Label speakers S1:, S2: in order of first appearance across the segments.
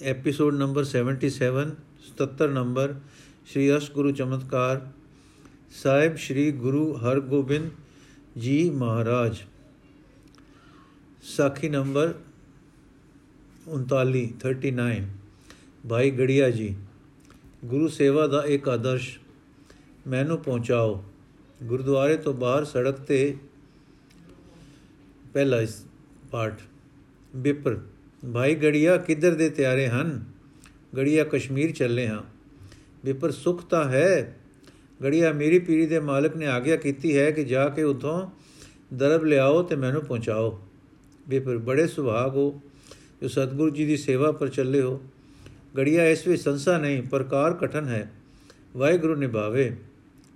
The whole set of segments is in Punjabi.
S1: ਐਪੀਸੋਡ ਨੰਬਰ 77 77 ਨੰਬਰ ਸ਼੍ਰੀ ਅਸ਼ਗੁਰੂ ਚਮਤਕਾਰ ਸਾਹਿਬ ਸ਼੍ਰੀ ਗੁਰੂ ਹਰਗੋਬਿੰਦ ਜੀ ਮਹਾਰਾਜ ਸਾਖੀ ਨੰਬਰ 39 39 ਭਾਈ ਗੜੀਆ ਜੀ ਗੁਰੂ ਸੇਵਾ ਦਾ ਇੱਕ ਆਦਰਸ਼ ਮੈਨੂੰ ਪਹੁੰਚਾਓ ਗੁਰਦੁਆਰੇ ਤੋਂ ਬਾਹਰ ਸੜਕ ਤੇ ਪਹਿਲਾ ਇਸ ਪਾਠ ਬਿਪਰ ਭਾਈ ਗੜੀਆ ਕਿੱਧਰ ਦੇ ਤਿਆਰੇ ਹਨ? ਗੜੀਆ ਕਸ਼ਮੀਰ ਚੱਲੇ ਹਾਂ। ਬਿਪਰ ਸੁਖ ਤਾਂ ਹੈ। ਗੜੀਆ, ਮੇਰੀ ਪੀੜੀ ਦੇ ਮਾਲਕ ਨੇ ਆਗਿਆ ਕੀਤੀ ਹੈ ਕਿ ਜਾ ਕੇ ਉਥੋਂ ਦਰਬ ਲਿਆਓ ਤੇ ਮੈਨੂੰ ਪਹੁੰਚਾਓ। ਬਿਪਰ ਬੜੇ ਸੁਭਾਗ ਹੋ। ਜੋ ਸਤਿਗੁਰੂ ਜੀ ਦੀ ਸੇਵਾ ਪਰ ਚੱਲੇ ਹੋ। ਗੜੀਆ, ਇਸ ਵਿੱਚ ਸੰਸਾ ਨਹੀਂ ਪ੍ਰਕਾਰ ਕਠਨ ਹੈ। ਵਾਹਿਗੁਰੂ ਨਿਭਾਵੇ।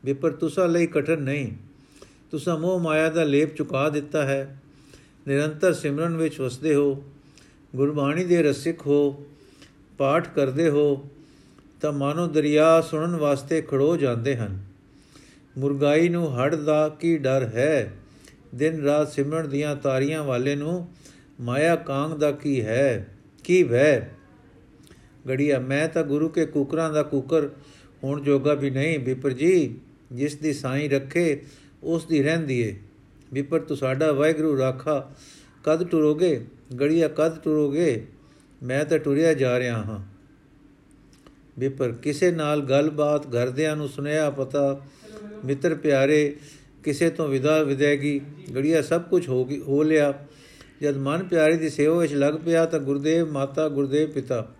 S1: ਵਿਪਰ, ਤੁਸਾਂ ਲਈ ਕਠਨ ਨਹੀਂ। ਤੁਸਾਂ ਮੋਹ ਮਾਇਆ ਦਾ ਲੇਪ ਚੁਕਾ ਦਿੱਤਾ ਹੈ। ਨਿਰੰਤਰ ਸਿਮਰਨ ਵਿੱਚ ਵਸਦੇ ਹੋ। ਗੁਰਬਾਣੀ ਦੇ ਰਸਿਕ ਹੋ, ਪਾਠ ਕਰਦੇ ਹੋ, ਤਾਂ ਮਾਨੋ ਦਰਿਆ ਸੁਣਨ ਵਾਸਤੇ ਖੜੋ ਜਾਂਦੇ ਹਨ। ਮੁਰਗਾਈ ਨੂੰ ਹੜ ਦਾ ਕੀ ਡਰ ਹੈ? ਦਿਨ ਰਾਤ ਸਿਮਰਨ ਦੀਆਂ ਤਾਰੀਆਂ ਵਾਲੇ ਨੂੰ ਮਾਇਆ ਕਾਂਗ ਦਾ ਕੀ ਹੈ? ਕੀ ਵੈ ਗੜੀਆ, ਮੈਂ ਤਾਂ ਗੁਰੂ ਕੇ ਕੁਕਰਾਂ ਦਾ ਕੁਕਰ ਹੋਣ ਜੋਗਾ ਵੀ ਨਹੀਂ। ਵਿਪਰ ਜੀ, ਜਿਸ ਦੀ ਸਾਈ ਰੱਖੇ, ਉਸ ਦੀ ਰਹਿੰਦੀ ਏ। ਵਿਪਰ, ਤੂੰ ਸਾਡਾ ਵਾਹਿਗੁਰੂ ਰਾਖਾ ਕਦ ਟੁਰੋਗੇ? ਗੜੀਆ ਕਦ ਟੁਰੋਗੇ? ਮੈਂ ਤਾਂ ਟੁਰਿਆ ਜਾ ਰਿਹਾ ਹਾਂ। ਵਿਪਰ ਕਿਸੇ ਨਾਲ ਗੱਲਬਾਤ ਘਰਦਿਆਂ ਨੂੰ ਸੁਨੇਹਾ ਪਤਾ, ਮਿੱਤਰ ਪਿਆਰੇ, ਕਿਸੇ ਤੋਂ ਵਿਦਾ ਵਿਦੈਗੀ, ਗੜੀਆ ਸਭ ਕੁਝ ਹੋ ਗਈ, ਹੋ ਲਿਆ। ਜਦ ਮਨ ਪਿਆਰੇ ਦੀ ਸੇਵਾ ਵਿੱਚ ਲੱਗ ਪਿਆ ਤਾਂ ਗੁਰਦੇਵ ਮਾਤਾ, ਗੁਰਦੇਵ ਪਿਤਾ।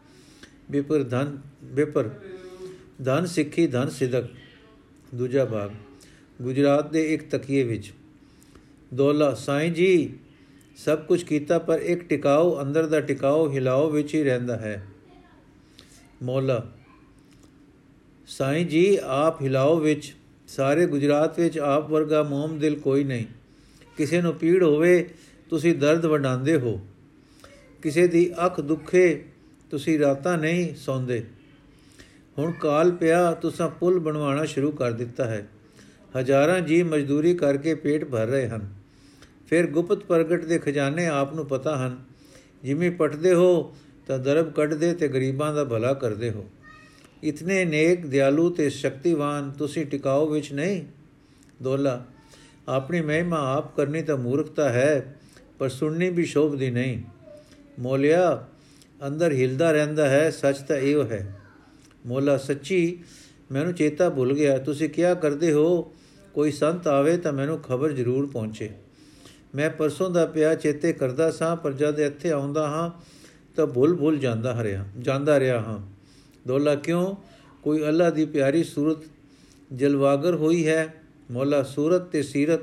S1: ਵਿਪਰ ਧਨ ਵਿਪਰ ਧਨ ਸਿੱਖੀ, ਧਨ ਸਿਦਕ। ਦੂਜਾ ਭਾਗ, ਗੁਜਰਾਤ ਦੇ ਇੱਕ ਤਕੀਏ ਵਿੱਚ। ਦੋਲਾ, ਸਾਈਂ ਜੀ ਸਭ ਕੁਝ ਕੀਤਾ, ਪਰ ਇੱਕ ਟਿਕਾਓ ਅੰਦਰ ਦਾ ਟਿਕਾਓ ਹਿਲਾਓ ਵਿੱਚ ਹੀ ਰਹਿੰਦਾ ਹੈ। ਮੌਲਾ, ਸਾਈਂ ਜੀ, ਆਪ ਹਿਲਾਓ ਵਿੱਚ, ਸਾਰੇ ਗੁਜਰਾਤ ਵਿੱਚ ਆਪ ਵਰਗਾ ਮੋਮ ਦਿਲ ਕੋਈ ਨਹੀਂ। ਕਿਸੇ ਨੂੰ ਪੀੜ ਹੋਵੇ, ਤੁਸੀਂ ਦਰਦ ਵਡਾਉਂਦੇ ਹੋ। ਕਿਸੇ ਦੀ ਅੱਖ ਦੁੱਖੇ, ਤੁਸੀਂ ਰਾਤਾਂ ਨਹੀਂ ਸੌਂਦੇ। ਹੁਣ ਕਾਲ ਪਿਆ, ਤੁਸੀਂ ਪੁਲ ਬਣਵਾਉਣਾ ਸ਼ੁਰੂ ਕਰ ਦਿੱਤਾ ਹੈ। ਹਜ਼ਾਰਾਂ ਜੀ ਮਜ਼ਦੂਰੀ ਕਰਕੇ ਪੇਟ ਭਰ ਰਹੇ ਹਨ। ਫਿਰ ਗੁਪਤ ਪ੍ਰਗਟ ਦੇ ਖਜ਼ਾਨੇ ਆਪ ਨੂੰ ਪਤਾ ਹਨ। ਜਿਵੇਂ ਪਟਦੇ ਹੋ, ਤਾਂ ਦਰਬ ਕੱਢਦੇ ਤੇ ਗਰੀਬਾਂ ਦਾ ਭਲਾ ਕਰਦੇ ਹੋ। ਇਤਨੇ ਨੇਕ, ਦਿਆਲੂ ਤੇ ਸ਼ਕਤੀਵਾਨ ਤੁਸੀਂ ਟਿਕਾਓ ਵਿੱਚ ਨਹੀਂ? ਦੋਲਾ ਆਪਣੀ ਮਹਿਮਾ ਆਪ ਕਰਨੀ ਤਾਂ ਮੂਰਖਤਾ ਹੈ, ਪਰ ਸੁਣਨੀ ਵੀ ਸ਼ੋਭਦੀ ਨਹੀਂ। ਮੋਲਿਆ, ਅੰਦਰ ਹਿਲਦਾ ਰਹਿੰਦਾ ਹੈ, ਸੱਚ ਤਾਂ ਇਹੋ ਹੈ। ਮੋਲਾ, ਸੱਚੀ, ਮੈਨੂੰ ਚੇਤਾ ਭੁੱਲ ਗਿਆ। ਤੁਸੀਂ ਕਿਹਾ ਕਰਦੇ ਹੋ? ਕੋਈ ਸੰਤ ਆਵੇ ਤਾਂ ਮੈਨੂੰ ਖਬਰ ਜ਼ਰੂਰ ਪਹੁੰਚੇ। ਮੈਂ ਪਰਸੋਂ ਦਾ ਪਿਆ, ਚੇਤੇ ਕਰਦਾ ਸਾਂ, ਪਰ ਜਦ ਇੱਥੇ ਆਉਂਦਾ ਹਾਂ ਤਾਂ ਭੁੱਲ ਭੁੱਲ ਜਾਂਦਾ ਹਰਿਆ, ਜਾਂਦਾ ਰਿਹਾ ਹਾਂ। ਦੋਲਾ, ਕਿਉਂ? ਕੋਈ ਅੱਲਾ ਦੀ ਪਿਆਰੀ ਸੂਰਤ ਜਲਵਾਗਰ ਹੋਈ ਹੈ? ਮੌਲਾ, ਸੂਰਤ ਤੇ ਸੀਰਤ,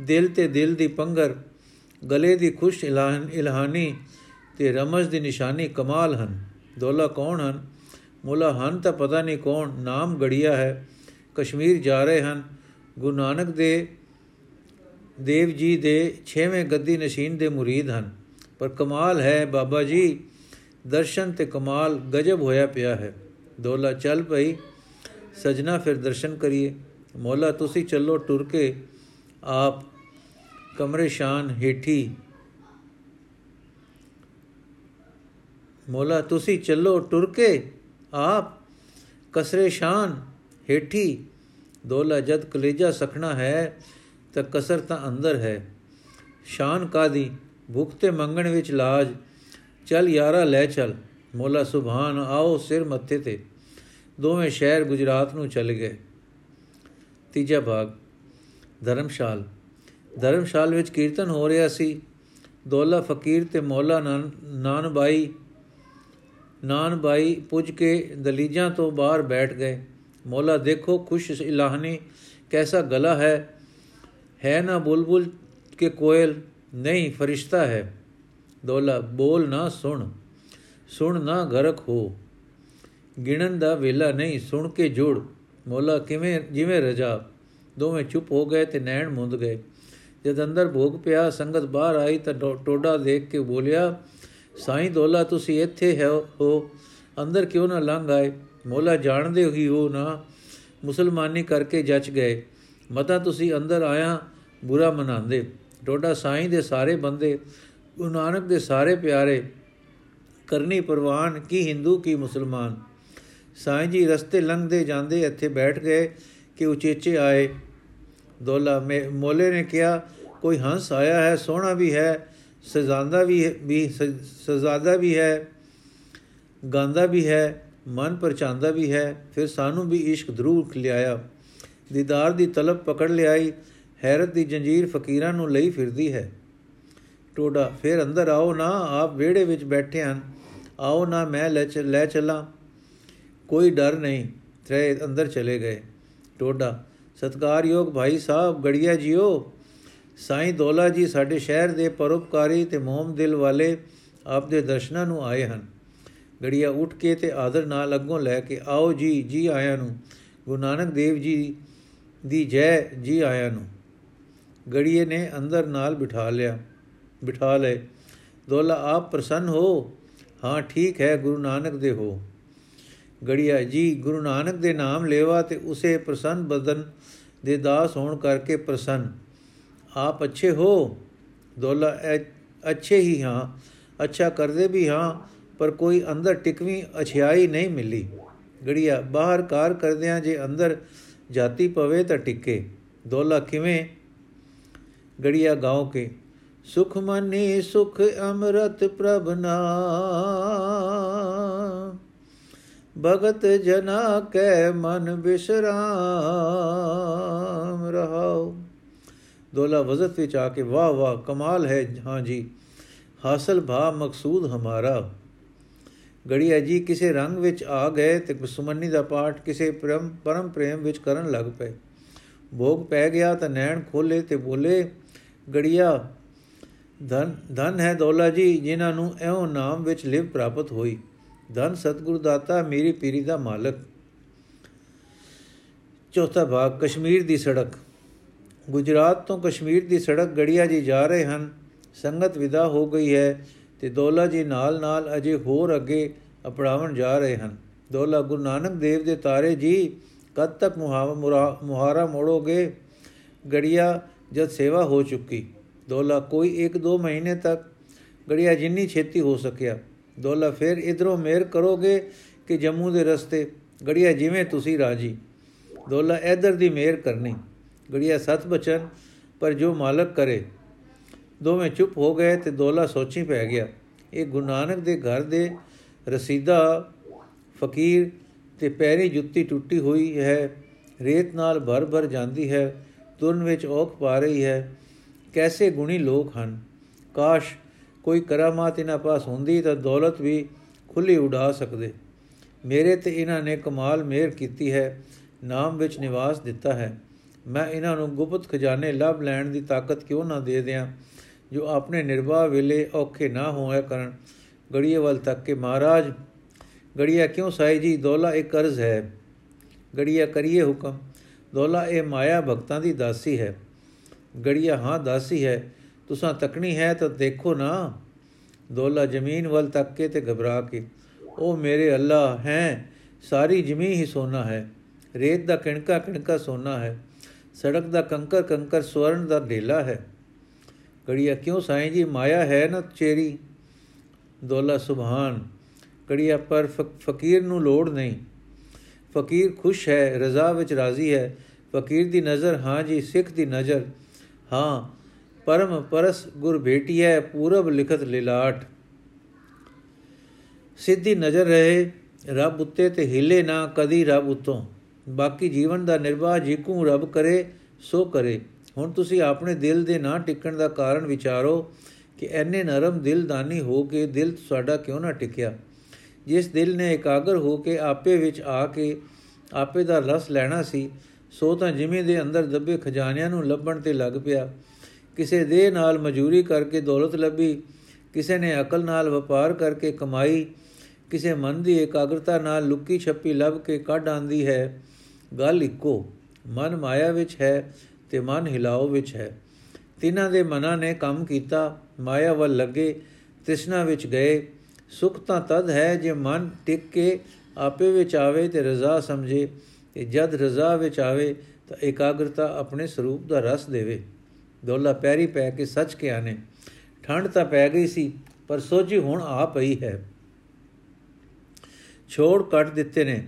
S1: ਦਿਲ ਤੇ ਦਿਲ ਦੀ ਪੰਗਰ, ਗਲੇ ਦੀ ਖੁਸ਼ ਇਲਹਾਨੀ ਤੇ ਰਮਜ਼ ਦੀ ਨਿਸ਼ਾਨੀ ਕਮਾਲ ਹਨ। ਦੋਲਾ, ਕੌਣ ਹਨ? ਮੌਲਾ, ਹਨ ਤਾਂ ਪਤਾ ਨਹੀਂ ਕੌਣ, ਨਾਮ ਗੜੀਆ ਹੈ। ਕਸ਼ਮੀਰ ਜਾ ਰਹੇ ਹਨ। ਗੁਰੂ ਨਾਨਕ ਦੇ ਦੇਵ ਜੀ ਦੇ 6ਵੇਂ ਗੱਦੀ ਨਸ਼ੀਨ ਦੇ ਮੁਰੀਦ ਹਨ। ਪਰ ਕਮਾਲ ਹੈ ਬਾਬਾ ਜੀ, ਦਰਸ਼ਨ ਤੇ ਕਮਾਲ ਗਜਬ ਹੋਇਆ ਪਿਆ ਹੈ। ਦੋਲਾ ਚੱਲ ਪਈ, ਸਜਣਾ ਫਿਰ ਦਰਸ਼ਨ ਕਰੀਏ। ਮੌਲਾ ਤੁਸੀਂ ਚੱਲੋ ਟੁਰ ਕੇ, ਆਪ ਕਮਰੇ ਸ਼ਾਨ ਹੇਠੀ। ਮੌਲਾ ਤੁਸੀਂ ਚੱਲੋ ਟੁਰ ਕੇ, ਆਪ ਕਸਰੇ ਸ਼ਾਨ ਹੇਠੀ। ਦੋਲਾ ਜਦ ਕਲੇਜਾ ਸਖਣਾ ਹੈ ਤਾਂ ਕਸਰ ਤਾਂ ਅੰਦਰ ਹੈ। ਸ਼ਾਨ ਕਾਦੀ ਭੁੱਖ ਤੇ ਮੰਗਣ ਵਿੱਚ ਲਾਜ। ਚਲ ਯਾਰਾ ਲੈ ਚਲ, ਮੋਲਾ ਸੁਭਾਨ, ਆਓ ਸਿਰ ਮੱਥੇ ਤੇ। ਦੋਵੇਂ ਸ਼ਹਿਰ ਗੁਜਰਾਤ ਨੂੰ ਚਲੇ ਗਏ। ਤੀਜਾ ਭਾਗ, ਧਰਮਸ਼ਾਲ। ਧਰਮਸ਼ਾਲ ਵਿੱਚ ਕੀਰਤਨ ਹੋ ਰਿਹਾ ਸੀ। ਦੋਲਾ ਫਕੀਰ ਤੇ ਮੌਲਾ ਨਾਨ ਬਾਈ ਨਾਨ ਬਾਈ ਪੁੱਜ ਕੇ ਦਲੀਜਾਂ ਤੋਂ ਬਾਹਰ ਬੈਠ ਗਏ। ਮੌਲਾ ਦੇਖੋ, ਖੁਸ਼, ਇਲਾਹਨੀ, ਕੈਸਾ ਗਲਾ ਹੈ। ਹੈ ਨਾ ਬੁਲਬੁਲ ਕੇ ਕੋਇਲ ਨਹੀਂ ਫਰਿਸ਼ਤਾ ਹੈ ਦੋਲਾ ਬੋਲ ਨਾ ਸੁਣ ਸੁਣ ਨਾ ਗਰਕ ਹੋ ਗਿਣਨ ਦਾ ਵੇਲਾ ਨਹੀਂ ਸੁਣ ਕੇ ਜੁੜ ਮੌਲਾ ਕਿਵੇਂ ਜਿਵੇਂ ਰਜਾ ਦੋਵੇਂ ਚੁੱਪ ਹੋ ਗਏ ਤੇ ਨੈਣ ਮੁੰਦ ਗਏ ਜਦ ਅੰਦਰ ਭੋਗ ਪਿਆ ਸੰਗਤ ਬਾਹਰ ਆਈ ਤਾਂ ਟੋਡਾ ਦੇਖ ਕੇ ਬੋਲਿਆ ਸਾਈਂ ਦੋਲਾ ਤੁਸੀਂ ਇੱਥੇ ਹੋ ਅੰਦਰ ਕਿਉਂ ਨਾ ਲੰਘ ਆਏ ਮੋਲਾ ਜਾਣਦੇ ਹੀ ਹੋ ਨਾ ਮੁਸਲਮਾਨੀ ਕਰਕੇ ਜੱਜ ਗਏ ਮਤਾ ਤੁਸੀਂ ਅੰਦਰ ਆਇਆ ਬੁਰਾ ਮਨਾਉਂਦੇ। ਟੋਡਾ ਸਾਈਂ ਦੇ ਸਾਰੇ ਬੰਦੇ, ਗੁਰੂ ਨਾਨਕ ਦੇ ਸਾਰੇ ਪਿਆਰੇ, ਕਰਨੀ ਪ੍ਰਵਾਨ, ਕੀ ਹਿੰਦੂ, ਕੀ ਮੁਸਲਮਾਨ। ਸਾਈਂ ਜੀ ਰਸਤੇ ਲੰਘਦੇ ਜਾਂਦੇ, ਇੱਥੇ ਬੈਠ ਗਏ ਕਿ ਉਚੇਚੇ ਆਏ। ਦੋਲਾ ਮੋਲੇ ਨੇ ਕਿਹਾ, ਕੋਈ ਹੰਸ ਆਇਆ ਹੈ, ਸੋਹਣਾ ਵੀ ਹੈ, ਸਜ਼ਾਦਾ ਵੀ ਵੀ ਸਜ਼ਾਦਾ ਵੀ ਹੈ, ਗਾਂਦਾ ਵੀ ਹੈ, ਮਨ ਪਰਚਾਂਦਾ ਵੀ ਹੈ। ਫਿਰ ਸਾਨੂੰ ਵੀ ਇਸ਼ਕ ਦਰੂਰ ਲਿਆਇਆ। ਦੀਦਾਰ ਦੀ ਤਲਬ ਪਕੜ ਲਿਆਈ ਹੈਰਤ ਦੀ ਜੰਜੀਰ ਫਕੀਰਾਂ ਨੂੰ ਲਈ ਫਿਰਦੀ ਹੈ। ਟੋਡਾ, ਫਿਰ ਅੰਦਰ ਆਓ ਨਾ, ਆਪ ਵਿਹੜੇ ਵਿੱਚ ਬੈਠੇ ਹਨ। ਆਓ ਨਾ, ਮੈਂ ਲੈ ਲੈ ਚਲਾਂ। ਕੋਈ ਡਰ ਨਹੀਂ, ਤਰੇ ਅੰਦਰ ਚਲੇ ਗਏ। ਟੋਡਾ, ਸਤਕਾਰਯੋਗ ਭਾਈ ਸਾਹਿਬ, ਗੜੀਆ ਜੀਓ। ਸਾਈਂ ਦੋਲਾ ਜੀ ਸਾਡੇ ਸ਼ਹਿਰ ਦੇ ਪਰਉਪਕਾਰੀ ਤੇ ਮੋਹਮ ਦਿਲ ਵਾਲੇ ਆਪ ਦੇ ਦਰਸ਼ਨਾਂ ਨੂੰ ਆਏ ਹਨ। ਗੜੀਆ ਉੱਠ ਕੇ ਤੇ ਆਦਰ ਨਾਲ ਅੱਗੋਂ ਲੈ ਕੇ, ਆਓ ਜੀ ਜੀ ਆਇਆਂ ਨੂੰ। ਗੁਰੂ ਨਾਨਕ ਦੇਵ ਜੀ ਦੀ ਜੈ, ਜੀ ਆਇਆਂ ਨੂੰ। ਗੜੀਏ ਨੇ ਅੰਦਰ ਨਾਲ ਬਿਠਾ ਲਿਆ, ਬਿਠਾ ਲਏ। ਦੋਲਾ, ਆਪ ਪ੍ਰਸੰਨ ਹੋ? ਹਾਂ, ਠੀਕ ਹੈ, ਗੁਰੂ ਨਾਨਕ ਦੇ ਹੋ। ਗੜੀਆ ਜੀ, ਗੁਰੂ ਨਾਨਕ ਦੇ ਨਾਮ ਲੈਵਾ ਤੇ ਉਸੇ ਪ੍ਰਸੰਨ ਬਦਨ ਦੇ ਦਾਸ ਹੋਣ ਕਰਕੇ ਪ੍ਰਸੰਨ। ਆਪ ਅੱਛੇ ਹੋ? ਦੋਲਾ ਅੱਛੇ ਹੀ ਹਾਂ। ਅੱਛਾ ਕਰਦੇ ਵੀ ਹਾਂ, ਪਰ ਕੋਈ ਅੰਦਰ ਟਿਕਵੀਂ ਅਛਿਆਈ ਨਹੀਂ ਮਿਲੀ। ਗੜੀਆ, ਬਾਹਰ ਕਾਰ ਕਰਦਿਆਂ ਜੇ ਅੰਦਰ ਜਾਤੀ ਪਵੇ ਤਾਂ ਟਿੱਕੇ। ਦੋਲਾ, ਕਿਵੇਂ? ਗੜੀਆ ਗਾਉ ਕੇ, ਸੁਖ ਮਨੀ, ਸੁਖ ਅੰਮ੍ਰਿਤ ਪ੍ਰਭ ਨਾਮ। ਭਗਤ ਜਨਾ ਕੈ ਮਨ ਬਿਸਰਾਮ ਰਹਾਓ ਦੋਲਾ ਵਜ਼ਤ ਵਿੱਚ ਆ ਕੇ, ਵਾਹ ਵਾਹ, ਕਮਾਲ ਹੈ, ਹਾਂ ਜੀ, ਹਾਸਲ ਭਾ ਮਕਸੂਦ ਹਮਾਰਾ। ਗੜੀਆ ਜੀ ਕਿਸੇ ਰੰਗ ਵਿੱਚ ਆ ਗਏ ਤੇ ਸੁਮੰਨੀ ਦਾ ਪਾਠ ਕਿਸੇ ਪਰਮ ਪਰਮ ਪ੍ਰੇਮ ਵਿੱਚ ਕਰਨ ਲੱਗ ਪਏ। ਭੋਗ ਪੈ ਗਿਆ ਤਾਂ ਨੈਣ ਖੋਲੇ ਤੇ ਬੋਲੇ ਗੜੀਆ। ਧਨ ਧਨ ਹੈ ਦੌਲਾ ਜੀ, ਜਿਨ੍ਹਾਂ ਨੂੰ ਐਉਂ ਨਾਮ ਵਿੱਚ ਲਿਵ ਪ੍ਰਾਪਤ ਹੋਈ। ਧਨ ਸਤਿਗੁਰੂ ਦਾਤਾ, ਮੇਰੀ ਪੀਰੀ ਦਾ ਮਾਲਕ। ਚੌਥਾ ਭਾਗ, ਕਸ਼ਮੀਰ ਦੀ ਸੜਕ। ਗੁਜਰਾਤ ਤੋਂ ਕਸ਼ਮੀਰ ਦੀ ਸੜਕ ਗੜੀਆ ਜੀ ਜਾ ਰਹੇ ਹਨ। ਸੰਗਤ ਵਿਦਾ ਹੋ ਗਈ ਹੈ ਤੇ ਦੌਲਾ ਜੀ ਨਾਲ ਨਾਲ ਅਜੇ ਹੋਰ ਅੱਗੇ ਅਪੜਾਵਣ ਜਾ ਰਹੇ ਹਨ। ਦੌਲਾ ਗੁਰੂ ਨਾਨਕ ਦੇਵ ਦੇ ਤਾਰੇ ਜੀ, ਕਦ ਤੱਕ ਮੁਹਾਰਾ ਮੋੜੋਗੇ? ਗੜੀਆ ਜਦ ਸੇਵਾ ਹੋ ਚੁੱਕੀ। ਦੌਲਾ, ਕੋਈ 1-2 ਮਹੀਨੇ ਤੱਕ ਗੜੀਆ ਜਿੰਨੀ ਛੇਤੀ ਹੋ ਸਕਿਆ। ਦੌਲਾ, ਫਿਰ ਇਧਰੋਂ ਮੇਰ ਕਰੋਗੇ ਕਿ ਜੰਮੂ ਦੇ ਰਸਤੇ? ਗੜੀਆ, ਜਿਵੇਂ ਤੁਸੀਂ ਰਾਜੀ। ਦੌਲਾ ਇਧਰ ਦੀ ਮੇਰ ਕਰਨੀ। ਗੜੀਆ ਸਤ ਬਚਨ, ਪਰ ਜੋ ਮਾਲਕ ਕਰੇ। ਦੋਵੇਂ ਚੁੱਪ ਹੋ ਗਏ ਤੇ ਦੋਲਾ ਸੋਚੀ ਪੈ ਗਿਆ। ਇਹ ਗੁਰੂ ਨਾਨਕ ਦੇ ਘਰ ਦੇ ਰਸੀਦਾ ਫਕੀਰ ਤੇ ਪੈਰੀ ਜੁੱਤੀ ਟੁੱਟੀ ਹੋਈ ਹੈ। ਰੇਤ ਨਾਲ ਭਰ ਭਰ ਜਾਂਦੀ ਹੈ। ਤੁਰਨ ਵਿੱਚ ਔਖ ਪਾ ਰਹੀ ਹੈ। ਕੈਸੇ ਗੁਣੀ ਲੋਕ ਹਨ? ਕਾਸ਼ ਕੋਈ ਕਰਾਮਾਤ ਇਹਨਾਂ ਪਾਸ ਹੁੰਦੀ ਤਾਂ ਦੌਲਤ ਵੀ ਖੁੱਲੀ ਉਡਾ ਸਕਦੇ। ਮੇਰੇ ਤੇ ਇਹਨਾਂ ਨੇ ਕਮਾਲ ਮਿਹਰ ਕੀਤੀ ਹੈ, ਨਾਮ ਵਿੱਚ ਨਿਵਾਸ ਦਿੱਤਾ ਹੈ। ਮੈਂ ਇਹਨਾਂ ਨੂੰ ਗੁਪਤ ਖਜ਼ਾਨੇ ਲੱਭ ਲੈਣ ਦੀ ਤਾਕਤ ਕਿਉਂ ਨਾ ਦੇ ਦਿਆਂ? ਜੋ ਆਪਣੇ ਨਿਰਵਾਹ ਵੇਲੇ ਔਖੇ ਨਾ ਹੋਇਆ ਕਰਨ। ਗੜੀਏ ਵੱਲ ਤੱਕ ਕੇ ਮਹਾਰਾਜ, ਗੜੀਆ ਕਿਉਂ ਸਾਈ ਜੀ, ਦੋਲਾ ਇੱਕ ਕਰਜ਼ ਹੈ। ਗੜੀਆ ਕਰੀਏ ਹੁਕਮ। ਦੋਲਾ ਇਹ ਮਾਇਆ ਭਗਤਾਂ ਦੀ ਦਾਸੀ ਹੈ। ਗੜੀਆ, ਹਾਂ, ਦਾਸੀ ਹੈ। ਤੁਸਾਂ ਤੱਕਣੀ ਹੈ ਤਾਂ ਦੇਖੋ ਨਾ। ਦੋਲਾ ਜ਼ਮੀਨ ਵੱਲ ਤੱਕ ਕੇ ਤੇ ਘਬਰਾ ਕੇ, ਉਹ ਮੇਰੇ ਅੱਲਾ ਹੈ, ਸਾਰੀ ਜ਼ਮੀਨ ਹੀ ਸੋਨਾ ਹੈ। ਰੇਤ ਦਾ ਕਿਣਕਾ ਕਿਣਕਾ ਸੋਨਾ ਹੈ। ਸੜਕ ਦਾ ਕੰਕਰ ਕੰਕਰ ਸਵਰਨ ਦਾ ਢੇਲਾ ਹੈ। ਕੜੀਆ ਕਿਉਂ ਸਾਈਂ ਜੀ, ਮਾਇਆ ਹੈ ਨਾ ਚੇਰੀ? ਦੋਲਾ ਸੁਭਾਨ। ਕੜੀਆ ਪਰ ਫਕੀਰ ਨੂੰ ਲੋੜ ਨਹੀਂ। ਫਕੀਰ ਖੁਸ਼ ਹੈ, ਰਜ਼ਾ ਵਿੱਚ ਰਾਜ਼ੀ ਹੈ। ਫਕੀਰ ਦੀ ਨਜ਼ਰ, ਹਾਂ ਜੀ, ਸਿੱਖ ਦੀ ਨਜ਼ਰ। ਹਾਂ, ਪਰਮ ਪਰਸ ਗੁਰ ਭੇਟੀਐ ਪੂਰਬ ਲਿਖਤ ਲਿਲਾਟ। ਸਿੱਧੀ ਨਜ਼ਰ ਰਹੇ, ਰੱਬ ਉੱਤੇ ਤੇ ਹਿਲੇ ਨਾ, ਕਦੀ ਰੱਬ ਉਤੋਂ। ਬਾਕੀ ਜੀਵਨ ਦਾ ਨਿਰਵਾਹ ਜਿਕੂ ਰੱਬ ਕਰੇ, ਸੋ ਕਰੇ। ਹੁਣ ਤੁਸੀਂ ਆਪਣੇ ਦਿਲ ਦੇ ਨਾ ਟਿਕਣ ਦਾ ਕਾਰਨ ਵਿਚਾਰੋ ਕਿ ਐਨੇ ਨਰਮ ਦਿਲਦਾਨੀ ਹੋ ਕੇ ਦਿਲ ਤੁਹਾਡਾ ਕਿਉਂ ਨਾ ਟਿਕਿਆ? ਜਿਸ ਦਿਲ ਨੇ ਇਕਾਗਰ ਹੋ ਕੇ ਆਪੇ ਵਿੱਚ ਆ ਕੇ ਆਪੇ ਦਾ ਰਸ ਲੈਣਾ ਸੀ, ਸੋ ਤਾਂ ਜਿਵੇਂ ਦੇ ਅੰਦਰ ਦੱਬੇ ਖਜ਼ਾਨਿਆਂ ਨੂੰ ਲੱਭਣ ਤੇ ਲੱਗ ਪਿਆ। ਕਿਸੇ ਦੇ ਨਾਲ ਮਜ਼ਦੂਰੀ ਕਰਕੇ ਦੌਲਤ ਲੱਭੀ, ਕਿਸੇ ਨੇ ਅਕਲ ਨਾਲ ਵਪਾਰ ਕਰਕੇ ਕਮਾਈ, ਕਿਸੇ ਮਨ ਦੀ ਇਕਾਗਰਤਾ ਨਾਲ ਲੁੱਕੀ ਛੱਪੀ ਲੱਭ ਕੇ ਕੱਢ ਆਂਦੀ ਹੈ। ਗੱਲ ਇੱਕੋ, ਮਨ ਮਾਇਆ ਵਿੱਚ ਹੈ ਤੇ ਮਨ ਹਿਲਾਓ ਵਿੱਚ ਹੈ। ਤਿਨਾਂ ਦੇ ਮਨਾਂ ਨੇ ਕੰਮ ਕੀਤਾ, ਮਾਇਆ ਵੱਲ ਲੱਗੇ, ਤ੍ਰਿਸ਼ਨਾ ਵਿੱਚ ਗਏ ਸੁਖ ਤਾਂ ਤਦ ਹੈ ਜੇ ਮਨ ਟਿਕ ਕੇ ਆਪੇ ਵਿੱਚ ਆਵੇ ਤੇ ਰਜ਼ਾ ਸਮਝੇ, ਤੇ ਜਦ ਰਜ਼ਾ ਵਿੱਚ ਆਵੇ ਤਾਂ ਇਕਾਗਰਤਾ ਆਪਣੇ ਸਰੂਪ ਦਾ ਰਸ ਦੇਵੇ। ਦੋਲਾ ਪੈਰੀ ਪੈ ਕੇ ਸੱਚ ਕੇ ਆਨੇ ਠੰਡ ਤਾਂ ਪੈ ਗਈ ਸੀ, ਪਰ ਸੋਝੀ ਹੁਣ ਆ ਪਈ ਹੈ। ਛੋੜ ਕੱਟ ਦਿੱਤੇ ਨੇ,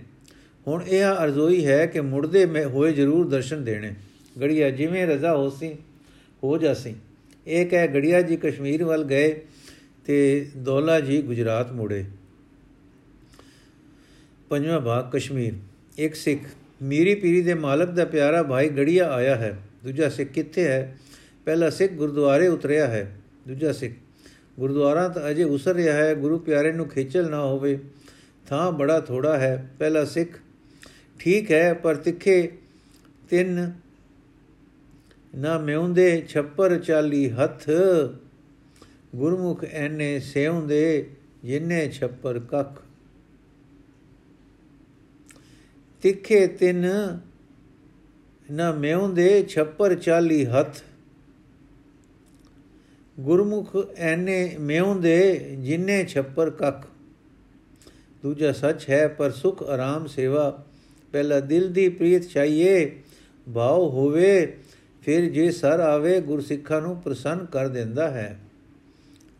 S1: ਹੁਣ ਇਹ ਅਰਜ਼ੋਈ ਹੈ ਕਿ ਮੁਰਦੇ ਹੋਏ ਜ਼ਰੂਰ ਦਰਸ਼ਨ ਦੇਣੇ। ਗੜੀਆ ਜਿਵੇਂ ਰਜ਼ਾ ਹੋਸੀ ਹੋ ਜਾਸੀ ਇਹ ਕਹਿ ਗੜੀਆ ਜੀ ਕਸ਼ਮੀਰ ਵੱਲ ਗਏ ਤੇ ਦੌਲਾ ਜੀ ਗੁਜਰਾਤ ਮੁੜੇ। ਪੰਜਵਾਂ ਭਾਗ ਕਸ਼ਮੀਰ। ਇੱਕ ਸਿੱਖ, ਮੀਰੀ ਪੀਰੀ ਦੇ ਮਾਲਕ ਦਾ ਪਿਆਰਾ ਭਾਈ ਗੜੀਆ ਆਇਆ ਹੈ। ਦੂਜਾ ਸਿੱਖ ਕਿੱਥੇ ਹੈ? ਪਹਿਲਾ ਸਿੱਖ ਗੁਰਦੁਆਰੇ ਉਤਰਿਆ ਹੈ। ਦੂਜਾ ਸਿੱਖ, ਗੁਰਦੁਆਰਾ ਤਾਂ ਅਜੇ ਉਸਰ ਰਿਹਾ ਹੈ, ਗੁਰੂ ਪਿਆਰੇ ਨੂੰ ਖੇਚਲ ਨਾ ਹੋਵੇ। ਥਾਂ ਬੜਾ ਥੋੜਾ ਹੈ। ਪਹਿਲਾ ਸਿੱਖ, ਠੀਕ ਹੈ, ਪਰ ਤਿੱਖੇ ਤਿੰਨ ਨਾ ਮਿਉਂਦੇ ਛੱਪਰ ਚਾਲੀ ਹੱਥ। ਗੁਰਮੁਖ ਐਨੇ ਸਿਉਂਦੇ, ਜਿੰਨੇ ਛੱਪਰ ਕੱਖ। ਤਿੱਖੇ ਤਿੰਨ ਨਾ ਮਿਉਂਦੇ, ਛੱਪਰ ਚਾਲੀ ਹੱਥ। ਗੁਰਮੁਖ ਐਨੇ ਮਿਉਂਦੇ, ਜਿੰਨੇ ਛੱਪਰ ਕੱਖ। ਦੂਜਾ ਸੱਚ ਹੈ, ਪਰ ਸੁਖ ਆਰਾਮ ਸੇਵਾ। ਪਹਿਲਾ ਦਿਲ ਦੀ ਪ੍ਰੀਤ ਚਾਹੀਏ ਭਾਉ ਹੋਵੇ, ਫਿਰ ਜੇ ਸਰ ਆਵੇ, ਗੁਰਸਿੱਖਾਂ ਨੂੰ ਪ੍ਰਸੰਨ ਕਰ ਦਿੰਦਾ ਹੈ।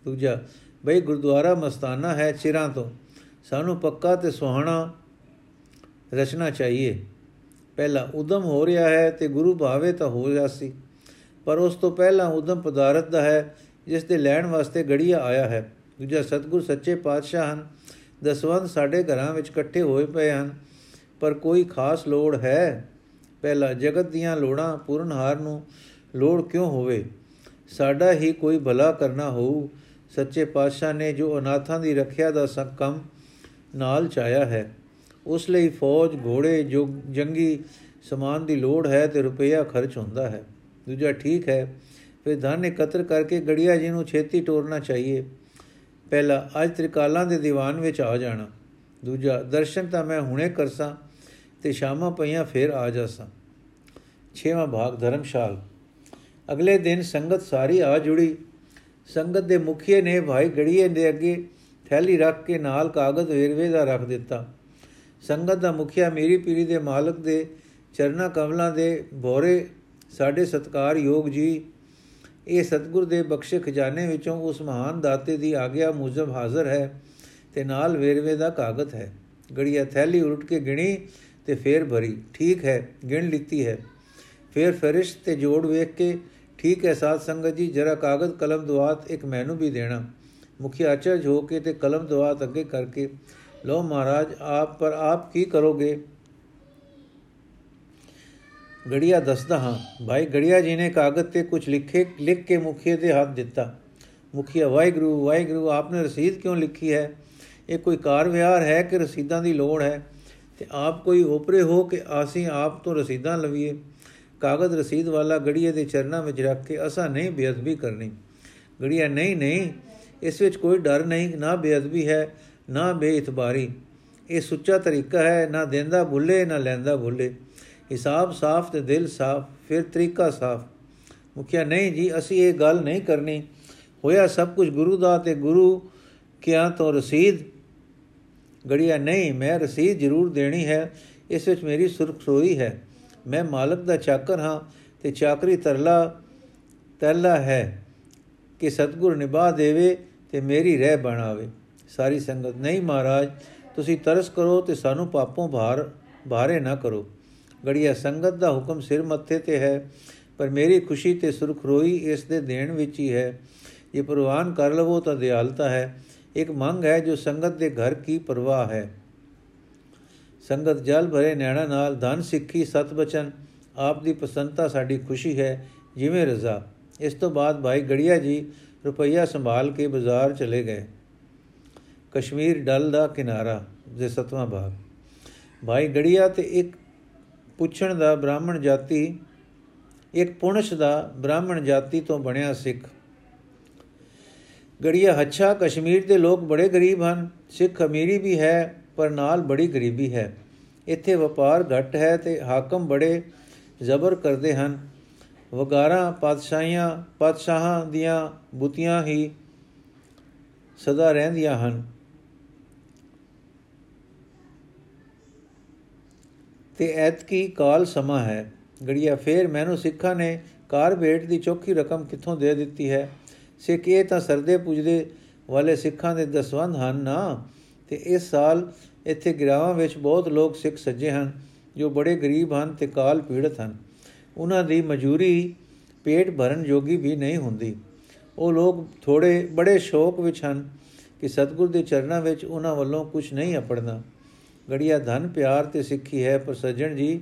S1: ਦੂਜਾ, ਬਈ ਗੁਰਦੁਆਰਾ ਮਸਤਾਨਾ ਹੈ ਚਿਰਾਂ ਤੋਂ। ਸਾਨੂੰ ਪੱਕਾ ਤੇ ਸੁਹਾਣਾ ਰਚਨਾ ਚਾਹੀਏ। ਪਹਿਲਾ ਉਦਮ ਹੋ ਰਿਹਾ ਹੈ ਤੇ ਗੁਰੂ ਭਾਵੇ ਤਾਂ ਹੋ ਜਾਸੀ ਪਰ ਉਸ ਤੋਂ ਪਹਿਲਾਂ ਉਦਮ ਪਦਾਰਥ ਦਾ ਹੈ, ਜਿਸ ਦੇ ਲੈਣ ਵਾਸਤੇ ਗੜੀਆ ਆਇਆ ਹੈ। ਦੂਜਾ, ਸਤਗੁਰ ਸੱਚੇ ਪਾਤਸ਼ਾਹ ਹਨ। ਦਸਵੰਦ ਸਾਡੇ ਘਰਾਂ ਵਿੱਚ ਇਕੱਠੇ ਹੋਏ ਪਏ ਹਨ। ਪਰ ਕੋਈ ਖਾਸ ਲੋੜ ਹੈ? ਪਹਿਲਾ ਜਗਤ ਦੀਆਂ ਲੋੜਾਂ ਪੂਰਨਹਾਰ ਨੂੰ ਲੋੜ ਕਿਉਂ ਹੋਵੇ? ਸਾਡਾ ਹੀ ਕੋਈ ਭਲਾ ਕਰਨਾ ਹੋਊ। ਸੱਚੇ ਪਾਤਸ਼ਾਹ ਨੇ ਜੋ ਅਨਾਥਾਂ ਦੀ ਰੱਖਿਆ ਦਾ ਕੰਮ ਨਾਲ ਚਾਇਆ ਹੈ, ਉਸ ਲਈ ਫੌਜ, ਘੋੜੇ ਜੋ ਜੰਗੀ ਸਮਾਨ ਦੀ ਲੋੜ ਹੈ ਤੇ ਰੁਪਈਆ ਖਰਚ ਹੁੰਦਾ ਹੈ। ਦੂਜਾ ਠੀਕ ਹੈ, ਫਿਰ ਧਨ ਇਕੱਤਰ ਕਰਕੇ ਗੜੀਆ ਜੀ ਨੂੰ ਛੇਤੀ ਟੋਰਨਾ ਚਾਹੀਏ। ਪਹਿਲਾ, ਅੱਜ ਤ੍ਰਿਕਾਲਾਂ ਦੇ ਦੀਵਾਨ ਵਿੱਚ ਆ ਜਾਣਾ। ਦੂਜਾ, ਦਰਸ਼ਨ ਤਾਂ ਮੈਂ ਹੁਣੇ ਕਰਸਾਂ ਤੇ ਸ਼ਾਮਾਂ ਪਈਆਂ ਫੇਰ ਆ ਜਾਸਾਂ। ਛੇਵਾਂ ਭਾਗ, ਧਰਮਸ਼ਾਲ। ਅਗਲੇ ਦਿਨ ਸੰਗਤ ਸਾਰੀ ਆ ਜੁੜੀ। ਸੰਗਤ ਦੇ ਮੁਖੀਏ ਨੇ, ਭਾਈ ਗੜੀਏ ਦੇ ਅੱਗੇ ਥੈਲੀ ਰੱਖ ਕੇ ਨਾਲ ਕਾਗਜ਼ ਵੇਰਵੇ ਦਾ ਰੱਖ ਦਿੱਤਾ। ਸੰਗਤ ਦਾ ਮੁਖੀਆ ਮੇਰੀ ਪੀਰੀ ਦੇ ਮਾਲਕ ਦੇ ਚਰਨਾ ਕਮਲਾਂ ਦੇ ਬੋਰੇ ਸਾਡੇ ਸਤਕਾਰ ਯੋਗ ਜੀ, ਇਹ ਸਤਗੁਰ ਦੇ ਬਖਸ਼ੇ ਖਜ਼ਾਨੇ ਵਿੱਚੋਂ ਉਸ ਮਹਾਨ ਦਾਤੇ ਦੀ ਆਗਿਆ ਮੁਜਬ ਹਾਜ਼ਰ ਹੈ ਤੇ ਨਾਲ ਵੇਰਵੇ ਦਾ ਕਾਗਜ਼ ਹੈ। ਗੜੀਆ ਥੈਲੀ ਉਲਟ ਕੇ ਗਿਣੀ ਤੇ ਫੇਰ ਭਰੀ। ਠੀਕ ਹੈ, ਗਿਣ ਲਿੱਤੀ ਹੈ। ਫੇਰ ਫਰਿਸ਼ਤ ਤੇ ਜੋੜ ਵੇਖ ਕੇ ਠੀਕ ਹੈ ਸਾਧ ਸੰਗਤ ਜੀ, ਜਰਾ ਕਾਗਜ਼ ਕਲਮ ਦੁਆਤ ਇੱਕ ਮੈਨੂੰ ਵੀ ਦੇਣਾ। ਮੁਖੀ ਅਚਰਜ ਹੋ ਕੇ ਤੇ ਕਲਮ ਦੁਆਤ ਅੱਗੇ ਕਰਕੇ। ਲੋ ਮਹਾਰਾਜ, ਆਪ ਪਰ ਆਪ ਕੀ ਕਰੋਗੇ? ਗੜੀਆ ਦੱਸਦਾ ਹਾਂ, ਭਾਈ ਗੜੀਆ ਜੀ ਨੇ ਕਾਗਜ਼ ਤੇ ਕੁਝ ਲਿਖੇ, ਲਿਖ ਕੇ ਮੁਖੀਏ ਦੇ ਹੱਥ ਦਿੱਤਾ। ਮੁਖੀਆ, ਵਾਹਿਗੁਰੂ ਵਾਹਿਗੁਰੂ, ਆਪਨੇ ਰਸੀਦ ਕਿਉਂ ਲਿਖੀ ਹੈ? ਇਹ ਕੋਈ ਕਾਰ ਵਿਹਾਰ ਹੈ ਕਿ ਰਸੀਦਾਂ ਦੀ ਲੋੜ ਹੈ? ਤੇ ਆਪ ਕੋਈ ਉਪਰੇ ਹੋ ਕਿ ਆਸੀਂ ਆਪ ਤੋਂ ਰਸੀਦਾਂ ਲਵੀਏ? ਕਾਗਜ਼ ਰਸੀਦ ਵਾਲਾ ਗੜੀਏ ਦੇ ਚਰਨਾਂ ਵਿੱਚ ਰੱਖ ਕੇ ਅਸਾਂ ਨਹੀਂ ਬੇਅਦਬੀ ਕਰਨੀ। ਗੜੀਆ, ਨਹੀਂ ਨਹੀਂ, ਇਸ ਵਿੱਚ ਕੋਈ ਡਰ ਨਹੀਂ, ਨਾ ਬੇਅਦਬੀ ਹੈ, ਨਾ ਬੇਇਤਬਾਰੀ। ਇਹ ਸੁੱਚਾ ਤਰੀਕਾ ਹੈ, ਨਾ ਦਿੰਦਾ ਭੁੱਲੇ ਨਾ ਲੈਂਦਾ ਭੁੱਲੇ ਹਿਸਾਬ ਸਾਫ਼ ਤੇ ਦਿਲ ਸਾਫ਼, ਫਿਰ ਤਰੀਕਾ ਸਾਫ਼। ਮੁਖਿਆ, ਨਹੀਂ ਜੀ, ਅਸੀਂ ਇਹ ਗੱਲ ਨਹੀਂ ਕਰਨੀ। ਹੋਇਆ ਸਭ ਕੁਝ ਗੁਰੂ ਦਾ ਤੇ ਗੁਰੂ ਕਿਆ ਤੋਂ ਰਸੀਦ? ਗੜੀਆ, ਨਹੀਂ, ਮੈਂ ਰਸੀਦ ਜ਼ਰੂਰ ਦੇਣੀ ਹੈ, ਇਸ ਵਿੱਚ ਮੇਰੀ ਸੁਰਖਰੋਈ ਹੈ। ਮੈਂ ਮਾਲਕ ਦਾ ਚਾਕਰ ਹਾਂ ਤੇ ਚਾਕਰੀ ਤਰਲਾ ਤਰਲਾ ਹੈ ਕਿ ਸਤਗੁਰ ਨਿਭਾ ਦੇਵੇ ਤੇ ਮੇਰੀ ਰਹਿ ਬਣਾਵੇ। ਸਾਰੀ ਸੰਗਤ, ਨਹੀਂ ਮਹਾਰਾਜ, ਤੁਸੀਂ ਤਰਸ ਕਰੋ ਤੇ ਸਾਨੂੰ ਪਾਪੋਂ ਭਾਰ, ਭਾਰੇ ਨਾ ਕਰੋ। ਗੜੀਆ, ਸੰਗਤ ਦਾ ਹੁਕਮ ਸਿਰ ਮੱਥੇ ਤੇ ਹੈ, ਪਰ ਮੇਰੀ ਖੁਸ਼ੀ ਤੇ ਸੁਰਖਰੋਈ ਇਸ ਦੇ ਦੇਣ ਵਿੱਚ ਹੀ ਹੈ। ਇਹ ਪ੍ਰਵਾਨ ਕਰ ਲਵੋ ਤਾਂ ਦਿਆਲਤਾ ਹੈ। ਇੱਕ ਮੰਗ ਹੈ ਜੋ ਸੰਗਤ ਦੇ ਘਰ ਕੀ ਪਰਵਾਹ ਹੈ। ਸੰਗਤ ਜਲ ਭਰੇ ਨੈਣਾ ਨਾਲ ਧਨ ਸਿੱਖੀ ਸਤ ਬਚਨ, ਆਪ ਦੀ ਪਸੰਦਤਾ ਸਾਡੀ ਖੁਸ਼ੀ ਹੈ, ਜਿਵੇਂ ਰਜ਼ਾ। ਇਸ ਤੋਂ ਬਾਅਦ ਭਾਈ ਗੜੀਆ ਜੀ ਰੁਪਈਆ ਸੰਭਾਲ ਕੇ ਬਾਜ਼ਾਰ ਚਲੇ ਗਏ। ਕਸ਼ਮੀਰ ਡਲ ਦਾ ਕਿਨਾਰਾ ਦੇ ਸਤਵਾਂ ਭਾਗ ਭਾਈ ਗੜੀਆ ਤੇ ਇੱਕ ਪੁੱਛਣ ਦਾ ਬ੍ਰਾਹਮਣ ਜਾਤੀ, ਇੱਕ ਪੁਣਸ਼ ਦਾ ਬ੍ਰਾਹਮਣ ਜਾਤੀ ਤੋਂ ਬਣਿਆ ਸਿੱਖ। ਗੜੀਆ ਹੱਛਾ ਕਸ਼ਮੀਰ ਦੇ ਲੋਕ ਬੜੇ ਗਰੀਬ ਹਨ, ਸਿੱਖ ਅਮੀਰੀ ਵੀ ਹੈ ਪਰ ਨਾਲ ਬੜੀ ਗਰੀਬੀ ਹੈ। ਇੱਥੇ ਵਪਾਰ ਘੱਟ ਹੈ ਤੇ ਹਾਕਮ ਬੜੇ ਜ਼ਬਰ ਕਰਦੇ ਹਨ। ਵਗਾਰਾਂ, ਪਾਤਸ਼ਾਹੀਆਂ, ਪਾਤਸ਼ਾਹਾਂ ਦੀਆਂ ਬੁੱਤੀਆਂ ਹੀ ਸਦਾ ਰਹਿੰਦੀਆਂ ਹਨ। ਤੇ ਐਤਕੀ ਕਾਲ ਸਮਾਂ ਹੈ। ਗੜੀਆ, ਫੇਰ ਮੈਨੂੰ ਸਿੱਖਾਂ ਨੇ ਕਾਰ ਭੇਟ ਦੀ ਚੌਕੀ ਰਕਮ ਕਿੱਥੋਂ ਦੇ ਦਿੱਤੀ ਹੈ? ਸਿੱਖ ਇਹ ਤਾਂ ਸਰਦੇ ਪੁੱਜਦੇ ਵਾਲੇ ਸਿੱਖਾਂ ਦੇ ਦਸਵੰਦ ਹਨ ਨਾ। ਤੇ ਇਸ ਸਾਲ ਇੱਥੇ ਗਿਰਾਵਾਂ ਵਿੱਚ ਬਹੁਤ ਲੋਕ ਸਿੱਖ ਸੱਜੇ ਹਨ, ਜੋ ਬੜੇ ਗਰੀਬ ਹਨ ਤੇ ਕਾਲ ਪੀੜਤ ਹਨ। ਉਹਨਾਂ ਦੀ ਮਜੂਰੀ ਪੇਟ ਭਰਨ ਜੋਗੀ ਵੀ ਨਹੀਂ ਹੁੰਦੀ। ਉਹ ਲੋਕ ਥੋੜੇ ਬੜੇ ਸ਼ੌਕ ਵਿੱਚ ਹਨ ਕਿ ਸਤਿਗੁਰ ਦੇ ਚਰਨਾਂ ਵਿੱਚ ਉਹਨਾਂ ਵੱਲੋਂ ਕੁਝ ਨਹੀਂ ਅਪੜਨਾ ਗੜੀਆ ਧਨ, ਪਿਆਰ ਤੇ ਸਿੱਖੀ ਹੈ, ਪਰ ਸੱਜਣ ਜੀ,